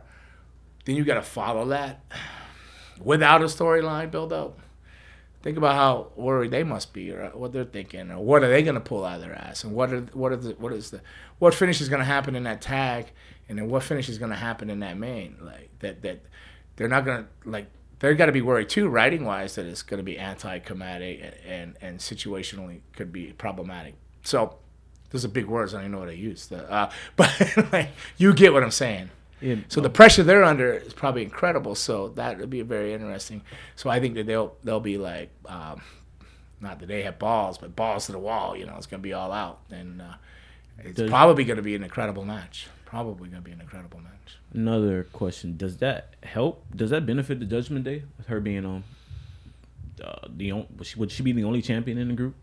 then you got to follow that without a storyline build up. Think about how worried they must be, or what they're thinking, or what are they going to pull out of their ass, and what are what are the, what is the what finish is going to happen in that tag, and then what finish is going to happen in that main, like that that they're not going to like they're got to be worried too, writing wise, that it's going to be anti-comedic and, and and situationally could be problematic. So those are big words. I don't even know what I use. The, uh, but like, you get what I'm saying. Yeah, So the pressure they're under is probably incredible. So that would be very interesting. So I think that they'll they'll be like, um, not that they have balls, but balls to the wall. You know, it's gonna be all out, and uh, it's Does- probably gonna be an incredible match. Probably gonna be an incredible match. Another question: Does that help? Does that benefit the Judgment Day with her being on? Uh, the on, would she, would she be the only champion in the group?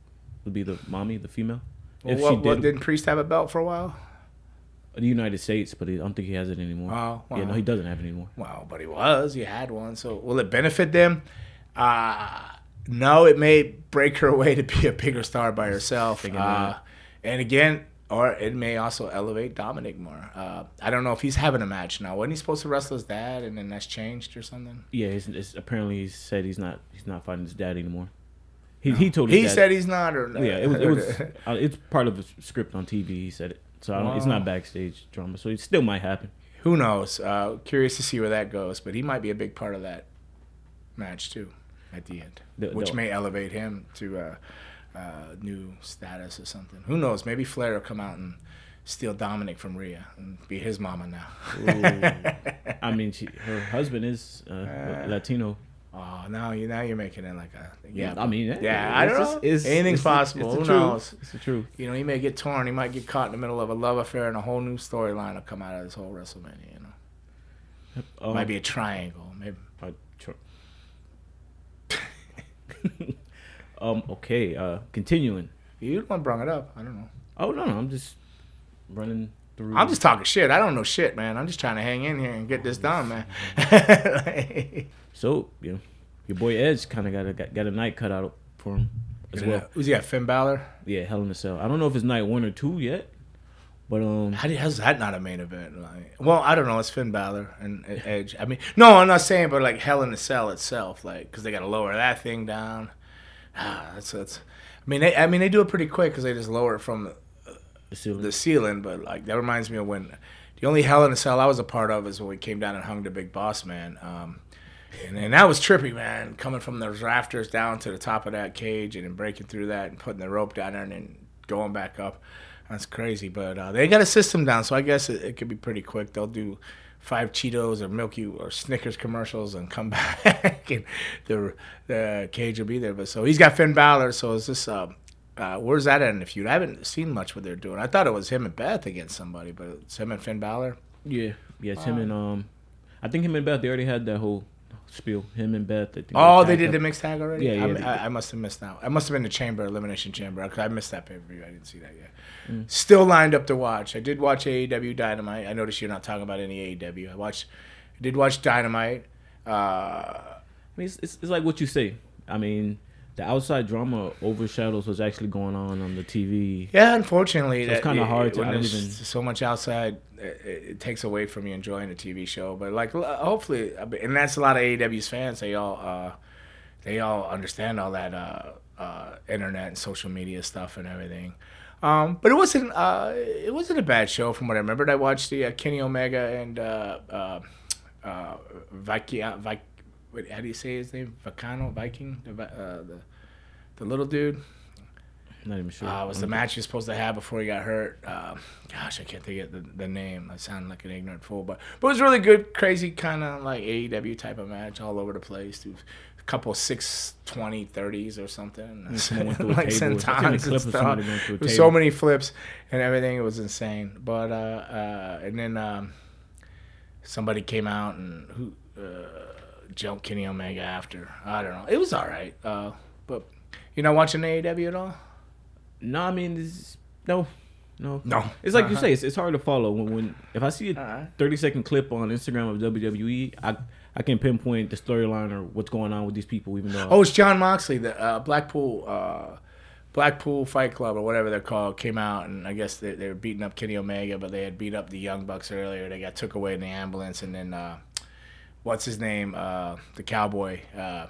Would be the mommy, the female? Well, if what, she what, did, didn't Priest have a belt for a while? the United States, but I don't think he has it anymore. Oh, Yeah, no, he doesn't have it anymore. Well, but he was. He had one. So will it benefit them? Uh, no, it may break her way to be a bigger star by herself. Uh, and again, or it may also elevate Dominic more. Uh, I don't know if he's having a match now. Wasn't he supposed to wrestle his dad, and then that's changed or something? Yeah, it's, it's, apparently he said he's not he's not fighting his dad anymore. He he told his He dad- said he's not, or yeah, it was it was uh, it's part of the script on TV. He said it, so I don't, it's not backstage drama. So it still might happen. Who knows? Uh, curious to see where that goes, but he might be a big part of that match too at the end, The- which the- may elevate him to uh, uh, new status or something. Who knows? Maybe Flair will come out and steal Dominic from Rhea and be his mama now. I mean, she, her husband is uh, Latino. oh, now you now you're making it like a yeah. I mean, yeah, yeah, I don't know. it's- Anything's it's the- possible. it's the Who truth. knows? It's the truth. You know, he may get torn. He might get caught in the middle of a love affair, and a whole new storyline will come out of this whole WrestleMania. You know, Um, might be a triangle. Maybe uh, tr- um. Okay. Uh. Continuing. you the one brought it up. I don't know. Oh no, no. I'm just running through. I'm just talking shit. I don't know shit, man. I'm just trying to hang in here and get this done, man. so you know, your boy Edge kind of got a got, got a night cut out for him as well. Who's he got? Finn Balor. Yeah, Hell in a Cell. I don't know if it's night one or two yet, but um. How do, how's that not a main event? Like, well, I don't know. It's Finn Balor and Edge. I mean, no, I'm not saying, but like Hell in the Cell itself, like, because they got to lower that thing down. Ah, that's that's. I mean, they, I mean, they do it pretty quick because they just lower it from the, The ceiling. the ceiling. But like, that reminds me of when the only Hell in a Cell I was a part of is when we came down and hung the Big Boss Man. Um, and, and that was trippy, man. Coming from those rafters down to the top of that cage and then breaking through that and putting the rope down there and then going back up. That's crazy, but uh, they got a system down, so I guess it, it could be pretty quick. They'll do five Cheetos or Milky or Snickers commercials and come back, and the the cage will be there. But so he's got Finn Balor. So is this? Uh, uh, where's that at in the feud? I haven't seen much what they're doing. I thought it was him and Beth against somebody, but it's him and Finn Balor. Yeah, yeah, it's him and um, I think him and Beth they already had that whole spiel. Him and Beth. Think Oh, they did the mixed tag already. Yeah, yeah, I, I. Must have missed out. I must have been the chamber elimination chamber. I missed that pay per view. I didn't see that yet. Mm. Still lined up to watch. I did watch AEW Dynamite. I noticed you're not talking about any AEW. I watched. I did watch Dynamite. Uh, I mean, it's, it's, it's like what you say. I mean, the outside drama overshadows what's actually going on on the TV. yeah, unfortunately, So it's kinda it- hard to- when there's even- so much outside. It, it takes away from you enjoying the TV show. But like, hopefully, and that's a lot of AEW's fans. They all. Uh, they all understand all that uh, uh, internet and social media stuff and everything. Um, but it wasn't uh, it wasn't a bad show from what I remembered. I watched the uh, Kenny Omega and uh, uh, uh, Wait, how do you say his name? Vicano, Viking, the, uh, the the little dude. Not even sure. Uh, was the match he was supposed to have before he got hurt. Uh, gosh, I can't think of the, the name. I sound like an ignorant fool, but but it was really good, crazy kind of like AEW type of match, all over the place. A couple six, 20, 30s or something. someone went through a like table. I've seen a sentons and stuff. somebody going through a There was table. so many flips and everything. It was insane. But uh, uh, and then um, somebody came out and who uh, jumped Kenny Omega after. I don't know. It was all right. Uh, but you're not watching AEW at all? No, I mean, it's, no, no, No. It's like you Uh-huh. say, it's, it's hard to follow when, when if I see a Alright. thirty second clip on Instagram of WWE, I I can pinpoint the storyline or what's going on with these people, even though Oh, it's Jon Moxley, the uh, Blackpool uh, Blackpool Fight Club or whatever they're called, came out and I guess they, they were beating up Kenny Omega, but they had beat up the Young Bucks earlier. They got took away in the ambulance, and then uh, what's his name, uh, the Cowboy. Uh,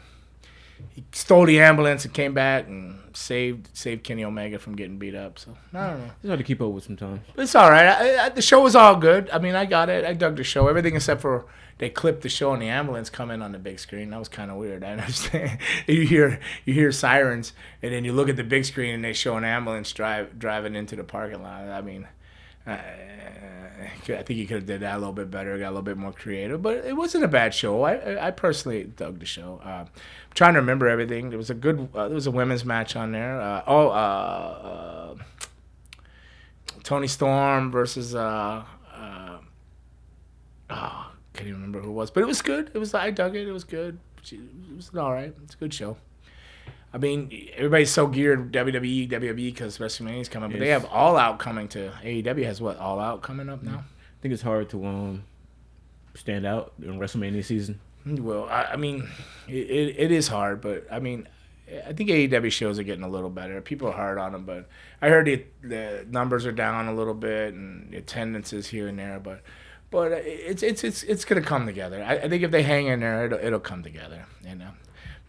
he stole the ambulance and came back and saved saved Kenny Omega from getting beat up. So I don't know. it's hard to keep up with sometimes. But it's all right. I, I, the show was all good. I mean, I got it. I dug the show. Everything except for they clipped the show and the ambulance come in on the big screen. That was kind of weird. I understand. you hear you hear sirens, and then you look at the big screen and they show an ambulance drive driving into the parking lot. I mean, I think he could have did that a little bit better. Got a little bit more creative, but it wasn't a bad show. I I- personally dug the show. Uh, I'm trying to remember everything. There was a good. Uh, there was a women's match on there. Uh, oh. Uh, uh, Toni Storm versus uh, uh, oh, can't even remember who it was, but it was good. It was I dug it. It was good. It was all right. It's a good show. I mean, everybody's so geared WWE, WWE because WrestleMania is coming, but they have All Out coming to AEW has what All Out coming up now. I think it's hard to um stand out in WrestleMania season. Well, I, I mean, it, it, it is hard, but I mean, I think AEW shows are getting a little better. People are hard on them, but I heard the, the numbers are down a little bit and the attendance is here and there, but but it's it's it's it's gonna come together. I, I think if they hang in there, it'll it'll come together. You know,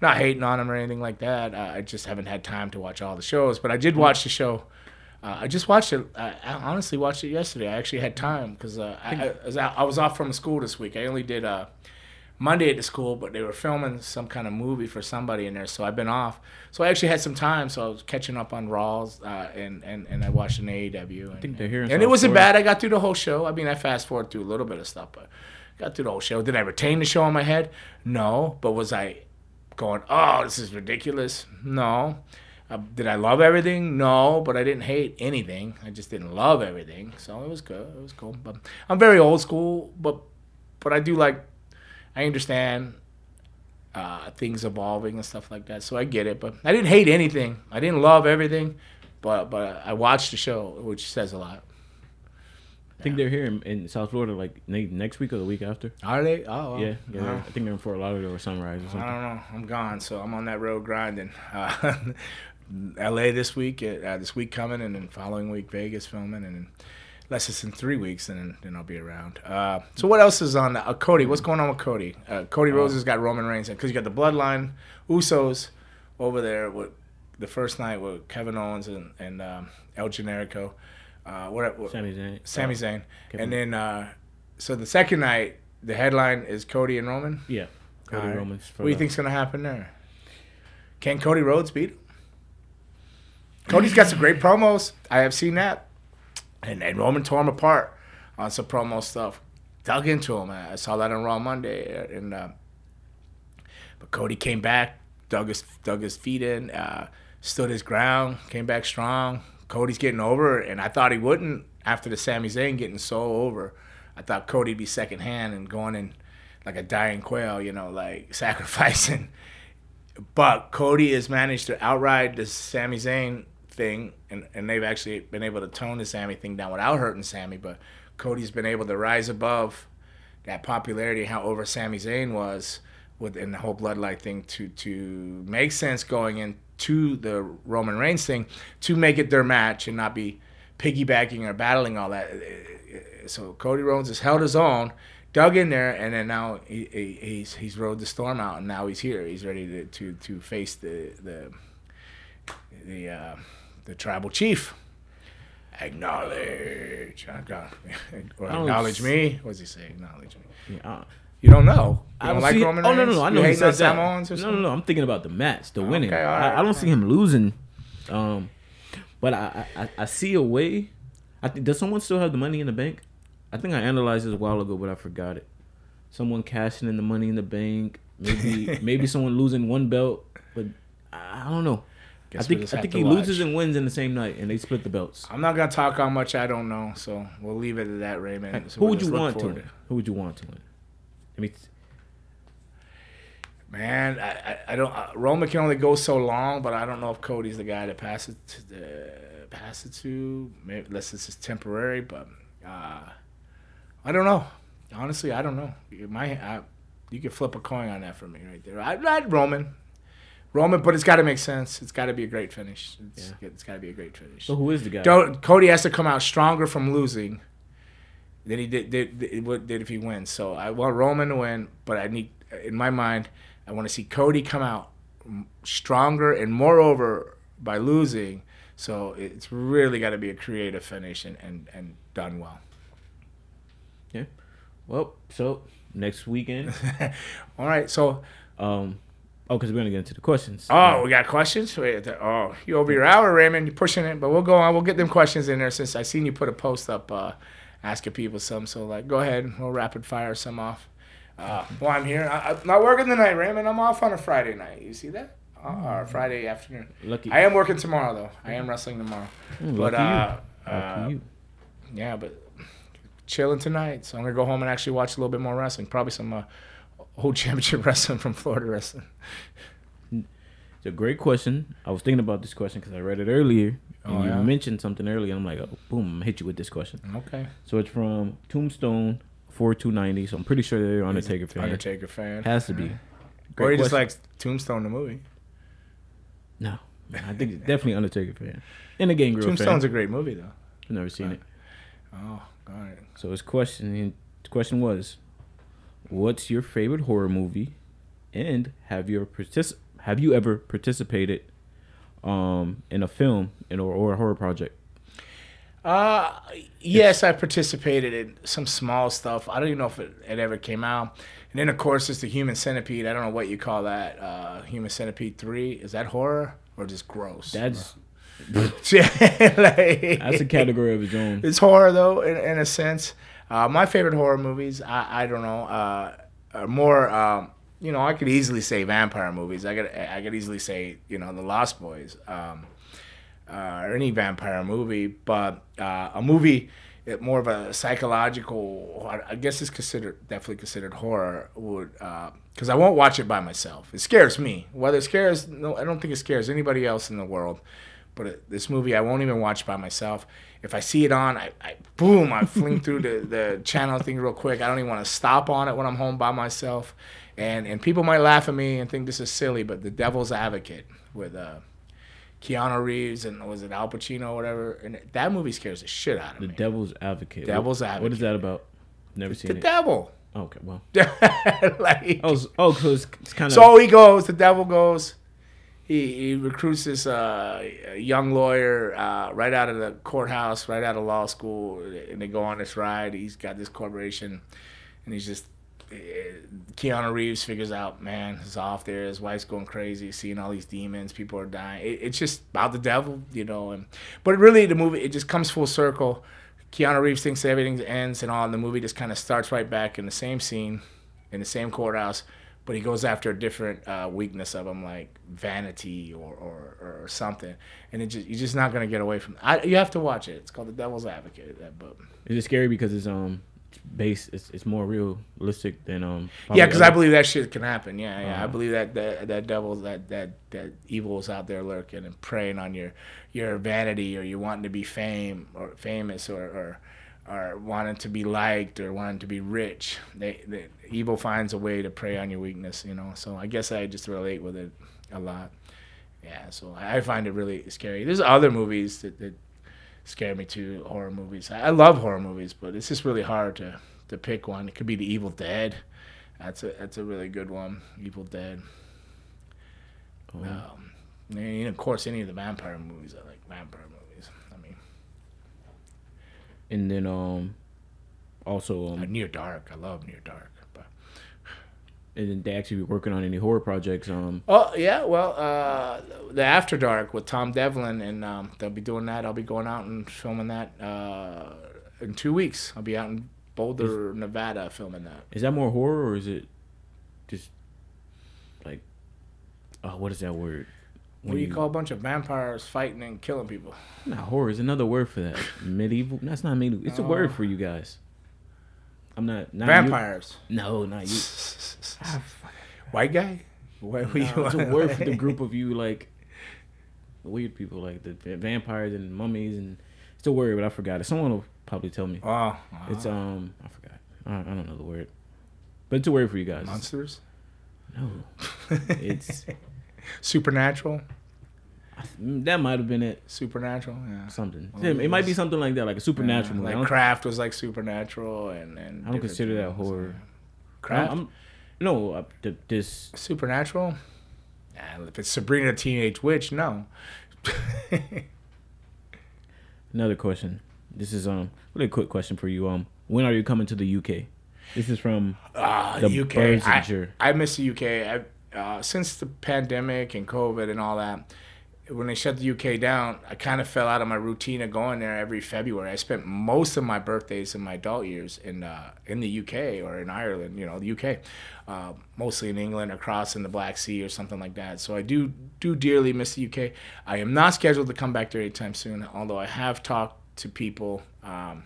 not hating on them or anything like that. I, I just haven't had time to watch all the shows, but I did watch the show. Uh, I just watched it. I, I honestly watched it yesterday. I actually had time because uh, I, I, was I was off from school this week. I only did uh, Monday at the school, but they were filming some kind of movie for somebody in there, so I've been off. So I actually had some time, so I was catching up on Raws, uh, and, and and I watched an AEW. And, think they're here and it wasn't bad. I got through the whole show. I mean, I fast forward through a little bit of stuff, but got through the whole show. Did I retain the show in my head? No, but was I going, oh, this is ridiculous? No. Uh, did I love everything? No, but I didn't hate anything. I just didn't love everything. So it was good. It was cool. But I'm very old school, but but I do like. I understand uh, things evolving and stuff like that. So I get it. But I didn't hate anything. I didn't love everything, but but I watched the show, which says a lot. I think they're here in, in South Florida like next week or the week after. Are they? Oh, wow. Yeah, yeah. Uh-huh. I think they're in Fort Lauderdale or Sunrise or something. I don't know. I'm gone, so I'm on that road grinding. Uh, L.A. this week, uh, this week coming, and then following week Vegas filming, and then less it's in three weeks, and then, then I'll be around. Uh, so what else is on? Uh, Cody, what's going on with Cody? Uh, Cody Rhodes has got Roman Reigns, because you got the Bloodline, Usos over there with the first night with Kevin Owens and, and um, El Generico. Uh, what, what, Sami Zayn. Sami uh, Zayn, and then uh, so the second night, the headline is Cody and Roman. Yeah. Cody right. Romans. What do you think's gonna happen there? Can Cody Rhodes beat him? Cody's got some great promos. I have seen that, and and Roman tore him apart on some promo stuff. Dug into him. I saw that on Raw Monday, and uh, but Cody came back, dug his dug his feet in, uh, stood his ground, came back strong. Cody's getting over, and I thought he wouldn't after the Sami Zayn getting so over. I thought Cody'd be second hand and going in like a dying quail, you know, like sacrificing. But Cody has managed to outride the Sami Zayn thing, and, and they've actually been able to tone the Sami thing down without hurting Sami. But Cody's been able to rise above that popularity, how over Sami Zayn was within the whole bloodline thing to to make sense going into the Roman Reigns thing to make it their match and not be piggybacking or battling all that. So Cody Rhodes has held his own, dug in there, and then now he, he, he's he's rode the storm out, and now he's here. He's ready to to, to face the the the uh, the tribal chief. Acknowledge, or acknowledge me. What does he say? Acknowledge me. Yeah, You don't know. You I don't don't like see, Roman Oh no, no, no! I know you he says that. Samoans or No, something? no, no! I'm thinking about the match, the winning. all I, right. I don't see him losing. Um, but I, I, I see a way. I think does someone still have the money in the bank? I think I analyzed this a while ago, but I forgot it. Someone cashing in the money in the bank. Maybe maybe someone losing one belt, but I don't know. Guess I think I think he watch. loses and wins in the same night, and they split the belts. I'm not gonna talk how much I don't know, so we'll leave it at that, Raymond. So Who we'll would you want to win? Who would you want to win? I mean, Man, I, I, I don't. Uh, Roman can only go so long, but I don't know if Cody's the guy to pass it to. The, pass it to, maybe unless this is temporary. But uh, I don't know. Honestly, I don't know. You might. I, you could flip a coin on that for me right there. I'd, I'd Roman, Roman, but it's got to make sense. It's got to be a great finish. It's, it's got to be a great finish. so who is the guy? Jo- Cody has to come out stronger from losing than he did, did, did, did if he wins. So I want Roman to win, but I need, in my mind, I want to see Cody come out stronger and moreover by losing. So it's really got to be a creative finish and, and, and done well. Yeah. Well, so next weekend. All right. So, Um. Oh, because we're gonna get into the questions. oh, we got questions. Wait, oh, you over your hour, Raymond. You're pushing it, but we'll go on. We'll get them questions in there since I seen you put a post up uh, asking people some. So like, go ahead. We'll rapid fire some off. Uh, well, I'm here. I, I'm not working tonight, Raymond. I'm off on a Friday night. You see that? Uh, or Friday afternoon. Lucky. I am working tomorrow though. I am wrestling tomorrow. Mm, but lucky you. uh, Lucky uh, you. yeah, but chilling tonight. So I'm gonna go home and actually watch a little bit more wrestling. Probably some uh, old championship wrestling from Florida wrestling. It's a great question. I was thinking about this question because I read it earlier, and Oh, you mentioned something earlier. I'm like, oh, boom, I'm gonna hit you with this question. Okay. So it's from Tombstone four two ninety. So I'm pretty sure they're Undertaker fan. Undertaker fan. Has to be. or Great he just likes Tombstone the movie. No, I think it's definitely Undertaker fan. And a Gangrel Tombstone's fan. a great movie though. I've never seen it. Oh, got it. So his question, his question was, "What's your favorite horror movie?" And have you ever partic- have you ever participated um, in a film in or, or a horror project? Uh, yes, I participated in some small stuff. I don't even know if it, it ever came out. And then, of course, it's the Human Centipede. I don't know what you call that. Uh, Human Centipede 3. Is that horror or just gross? That's like, that's a category of its own. It's horror, though, in, in a sense. Uh, my favorite horror movies, I, I don't know, uh, are more, um, you know, I could easily say vampire movies. I could, I could easily say, you know, The Lost Boys. Um, uh, or any vampire movie, but uh, a movie that more of a psychological, I guess it's considered definitely considered horror would because I won't watch it by myself. It scares me. Whether it scares, no, I don't think it scares anybody else in the world. But it, this movie, I won't even watch by myself. If I see it on, I, I boom, I fling through the, the channel thing real quick. I don't even want to stop on it when I'm home by myself. And and people might laugh at me and think this is silly, but The Devil's Advocate with uh, Keanu Reeves and was it Al Pacino or whatever, and that movie scares the shit out of The me. The Devil's Advocate. Devil's What- What is that about? Never the seen it. The Devil. okay, well. like, Oh, oh, so it's, it's kind of. so he goes. The devil goes. He, he recruits this uh, young lawyer uh, right out of the courthouse, right out of law school, and they go on this ride. He's got this corporation, and he's just Keanu Reeves figures out, man, he's off there. His wife's going crazy, seeing all these demons. People are dying. It, it's just about the devil, you know. And but really, the movie it just comes full circle. Keanu Reeves thinks everything ends and all, and the movie just kind of starts right back in the same scene, in the same courthouse, but he goes after a different uh, weakness of him, like vanity or, or, or something, and it just you're just not gonna get away from. I, you have to watch it. It's called The Devil's Advocate. That book. Is it scary because it's um based it's, it's more realistic than um Yeah, because I believe that shit can happen. Yeah, yeah. I Uh-huh. believe that that that devil, that that that evil is out there lurking and preying on your your vanity or you wanting to be fame or famous or or, or wanting to be liked or wanting to be rich. They, the evil finds a way to prey on your weakness. You know. So I guess I just relate with it a lot. Yeah. So I I find it really scary. There's other movies that. that scare me too. Horror movies. I love horror movies, but it's just really hard to, to pick one. It could be The Evil Dead. That's a that's a really good one. Evil Dead. Oh. Um, and of course, any of the vampire movies. I like vampire movies. I mean, and then um also uh, um Near Dark. I love Near Dark. And then they actually be working on any horror projects um oh yeah, well, uh, the After Dark with Tom Devlin, and um, they'll be doing that. I'll be going out and filming that uh, in two weeks. I'll be out in Boulder, Nevada, filming that. is that more horror or is it just like oh what is that word What do you call a bunch of vampires fighting and killing people? Not horror is another word for that. medieval. That's not medieval. It's a Oh. word for you guys. I'm not, not you. Vampires. No, not you. White guy? What were No, it's a word for the group of you like weird people, like the vampires and mummies, and it's a word, but I forgot it. Someone will probably tell me. Oh, It's um, I forgot. I, I don't know the word, but it's a word for you guys. monsters. No, it's supernatural. that might have been it. Supernatural. Yeah. Something. Well, it, it might be something like that, like a supernatural Yeah, like Craft was like supernatural, and and I don't consider that horror. Craft. No, uh, th- this supernatural. Yeah, if it's Sabrina the Teenage Witch, no. Another question. This is um really quick question for you. Um, when are you coming to the UK? This is from The the UK. I, I miss the UK. I, uh, since the pandemic and COVID and all that, when they shut the UK down, I kind of fell out of my routine of going there every February. I spent most of my birthdays in my adult years in uh, in the UK or in Ireland, you know, the UK, uh, mostly in England or crossing the Black Sea or something like that. So I do do dearly miss the UK. I am not scheduled to come back there anytime soon, although I have talked to people. Um,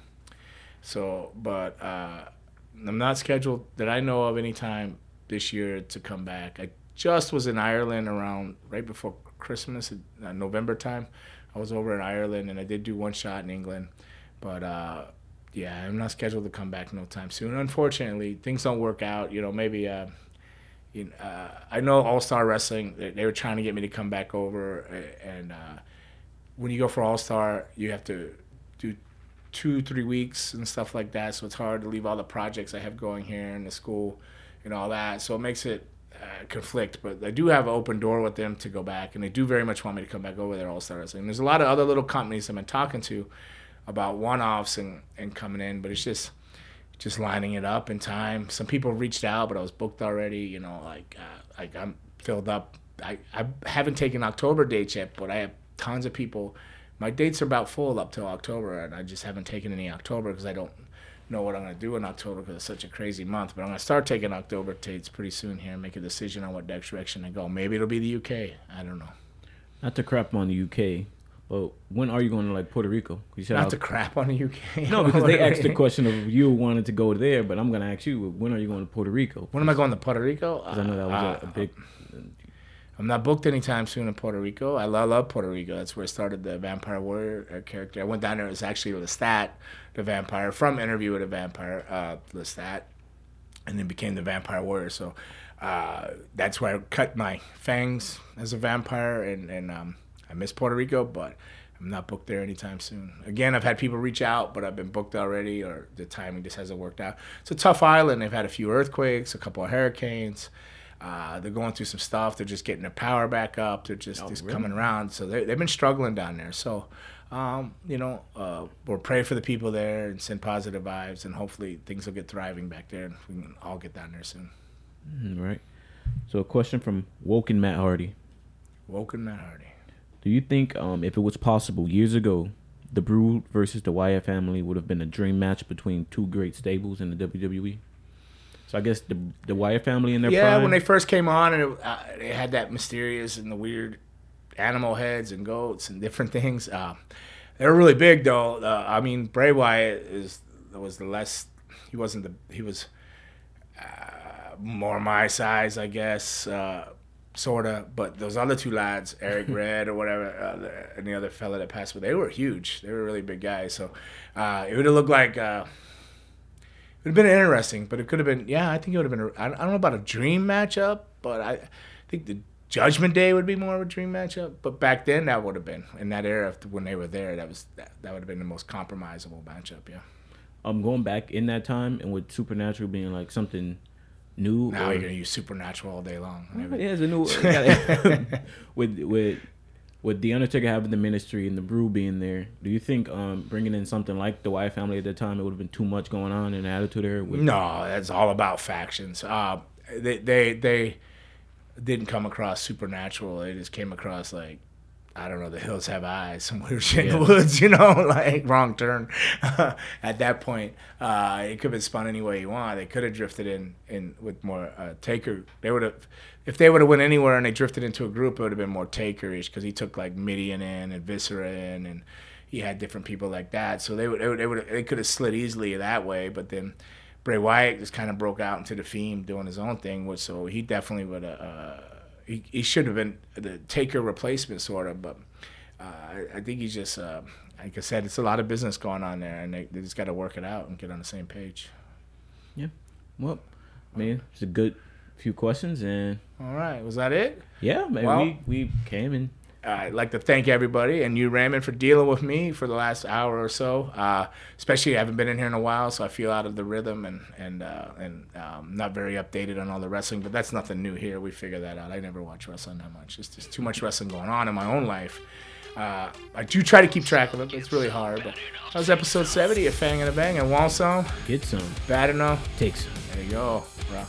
so, but uh, I'm not scheduled that I know of any time this year to come back. I just was in Ireland around right before Christmas, uh, November time. I was over in Ireland and I did do one shot in England, but uh, yeah, I'm not scheduled to come back no time soon. Unfortunately, things don't work out. You know, maybe. Uh, you know, uh, I know All Star Wrestling. They, they were trying to get me to come back over, and uh, when you go for All Star, you have to do two, three weeks and stuff like that. So it's hard to leave all the projects I have going here in the school and all that. So it makes it uh, conflict. But I do have an open door with them to go back, and they do very much want me to come back over there, All Star Wrestling. There's a lot of other little companies I've been talking to about one-offs and, and coming in, but it's just just lining it up in time. Some people reached out, but I was booked already. You know, like uh, like I'm filled up. I, I haven't taken October dates yet, but I have tons of people. My dates are about full up till October, and I just haven't taken any October because I don't know what I'm gonna do in October because it's such a crazy month. But I'm gonna start taking October dates pretty soon here and make a decision on what direction to go. Maybe it'll be the UK. I don't know. not to crap on the UK, but when are you going to like Puerto Rico? You said Not I'll- to crap on the UK. no, because they asked the question of you wanted to go there, but I'm gonna ask you when are you going to Puerto Rico? When am I going to Puerto Rico? 'Cause I know that was a, a Uh, big. I'm not booked anytime soon in Puerto Rico. I love, love Puerto Rico. That's where I started the Vampire Warrior uh, character. I went down there. It was actually Lestat, the vampire from Interview with a Vampire, uh, Lestat, and then became the Vampire Warrior. So uh, that's where I cut my fangs as a vampire, and and um, I miss Puerto Rico, but I'm not booked there anytime soon. Again, I've had people reach out, but I've been booked already, or the timing just hasn't worked out. It's a tough island. They've had a few earthquakes, a couple of hurricanes. Uh, they're going through some stuff. They're just getting their power back up. They're just, Oh, just really? coming around. So they, they've been struggling down there. So, um, you know, uh, we'll pray for the people there and send positive vibes, and hopefully things will get thriving back there, and we can all get down there soon. Mm, Right. So a question from Woken Matt Hardy. Woken Matt Hardy. Do you think um, if it was possible years ago, the Brood versus the Wyatt family would have been a dream match between two great stables in the WWE? So I guess the the Wyatt family in their yeah, prime. when they first came on, and it, uh, they had that mysterious and the weird animal heads and goats and different things. Uh, they were really big, though. Uh, I mean, Bray Wyatt is was the less. He wasn't the. He was uh, more my size, I guess, uh, sorta. But those other two lads, Eric Red or whatever, uh, the- and the other fella that passed, but they were huge. They were really big guys. So uh, it would have looked like. It would have been interesting, but it could have been. Yeah, I think it would have been. a- I don't know about a dream matchup, but I, I think the Judgment Day would be more of a dream matchup. But back then, that would have been in that era when they were there. That was that, that would have been the most compromisable matchup. Yeah. I'm going back in that time and with Supernatural being like something new. Now or- you're gonna use Supernatural all day long. Yeah, it's a new with with with the Undertaker having the ministry and the Brood being there. Do you think um, bringing in something like the Wyatt family at that time it would have been too much going on and attitude there? With, No, that's all about factions. Uh, they they they didn't come across supernatural. They just came across like I don't know. The hills have eyes. Some weird shit in the woods, you know, like wrong turn. At that point, uh, it could have been spun any way you want. They could have drifted in in with more uh, Taker. They would have. If they would have went anywhere and they drifted into a group, it would have been more Taker-ish because he took like Mideon in and Viscera in, and he had different people like that. So they would they would they, would, they could have slid easily that way. But then Bray Wyatt just kind of broke out into the theme doing his own thing, which so he definitely would have. Uh, he, he should have been the Taker replacement sort of, but uh, I, I think he's just uh, like I said, it's a lot of business going on there, and they, they just got to work it out and get on the same page. Yeah, well, man, it's a good few questions and All right, was that it? yeah, man, Well- we we came and I'd like to thank everybody and you, Raymond, for dealing with me for the last hour or so. Uh, especially, I haven't been in here in a while, so I feel out of the rhythm and and uh, and um, not very updated on all the wrestling. But that's nothing new here. We figured that out. I never watch wrestling that much. It's just too much wrestling going on in my own life. Uh, I do try to keep track of it, but it's really hard. But that was episode 70 of Fang and a Bang and Walsall. get some, Bad enough. take some. There you go, bro.